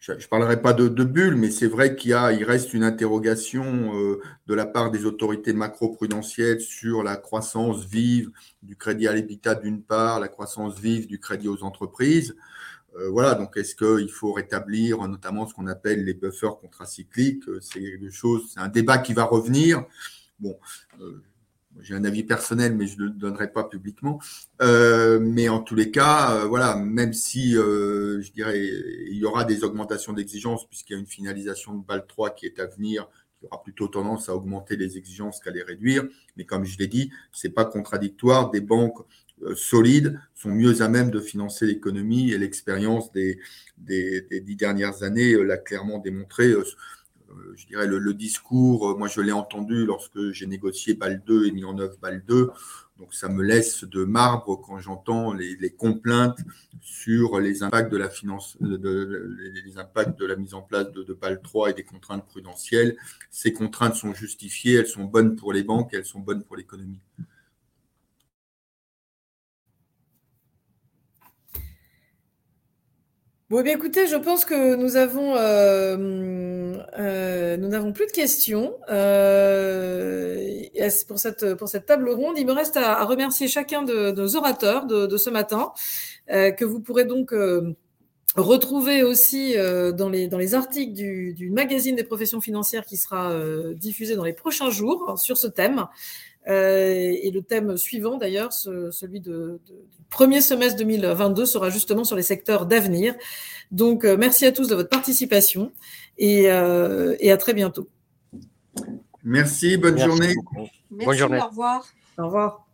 je ne parlerai pas de, de bulle, mais c'est vrai qu'il il reste une interrogation euh, de la part des autorités macro-prudentielles sur la croissance vive du crédit à l'habitat d'une part, la croissance vive du crédit aux entreprises. Euh, voilà, donc est-ce qu'il faut rétablir notamment ce qu'on appelle les buffers contracycliques? C'est c'est un débat qui va revenir. Bon, euh, j'ai un avis personnel, mais je ne le donnerai pas publiquement. Euh, mais en tous les cas, euh, voilà, même si euh, je dirais il y aura des augmentations d'exigences puisqu'il y a une finalisation de BAL 3 qui est à venir, qui aura plutôt tendance à augmenter les exigences qu'à les réduire. Mais comme je l'ai dit, c'est pas contradictoire. Des banques solides sont mieux à même de financer l'économie et l'expérience des, des, des, dix dernières années l'a clairement démontré. Euh, je dirais, le, discours, euh, moi je l'ai entendu lorsque j'ai négocié BAL 2 et mis en œuvre BAL 2. Donc ça me laisse de marbre quand j'entends les, complaintes sur les impacts de la finance, les impacts de la mise en place de, de BAL 3 et des contraintes prudentielles. Ces contraintes sont justifiées, elles sont bonnes pour les banques, elles sont bonnes pour l'économie. Bon, eh bien, écoutez, je pense que nous avons, euh, euh, nous n'avons plus de questions euh, pour cette pour cette table ronde. Il me reste à, remercier chacun de, nos orateurs de, ce matin, que vous pourrez donc retrouver aussi dans les dans les articles du, du, magazine des professions financières qui sera diffusé dans les prochains jours sur ce thème. Euh, et le thème suivant, d'ailleurs, celui de, du premier semestre 2022, sera justement sur les secteurs d'avenir. Donc, euh, merci à tous de votre participation et, euh, et à très bientôt. Merci, bonne journée. bonne journée. Au revoir. Au revoir.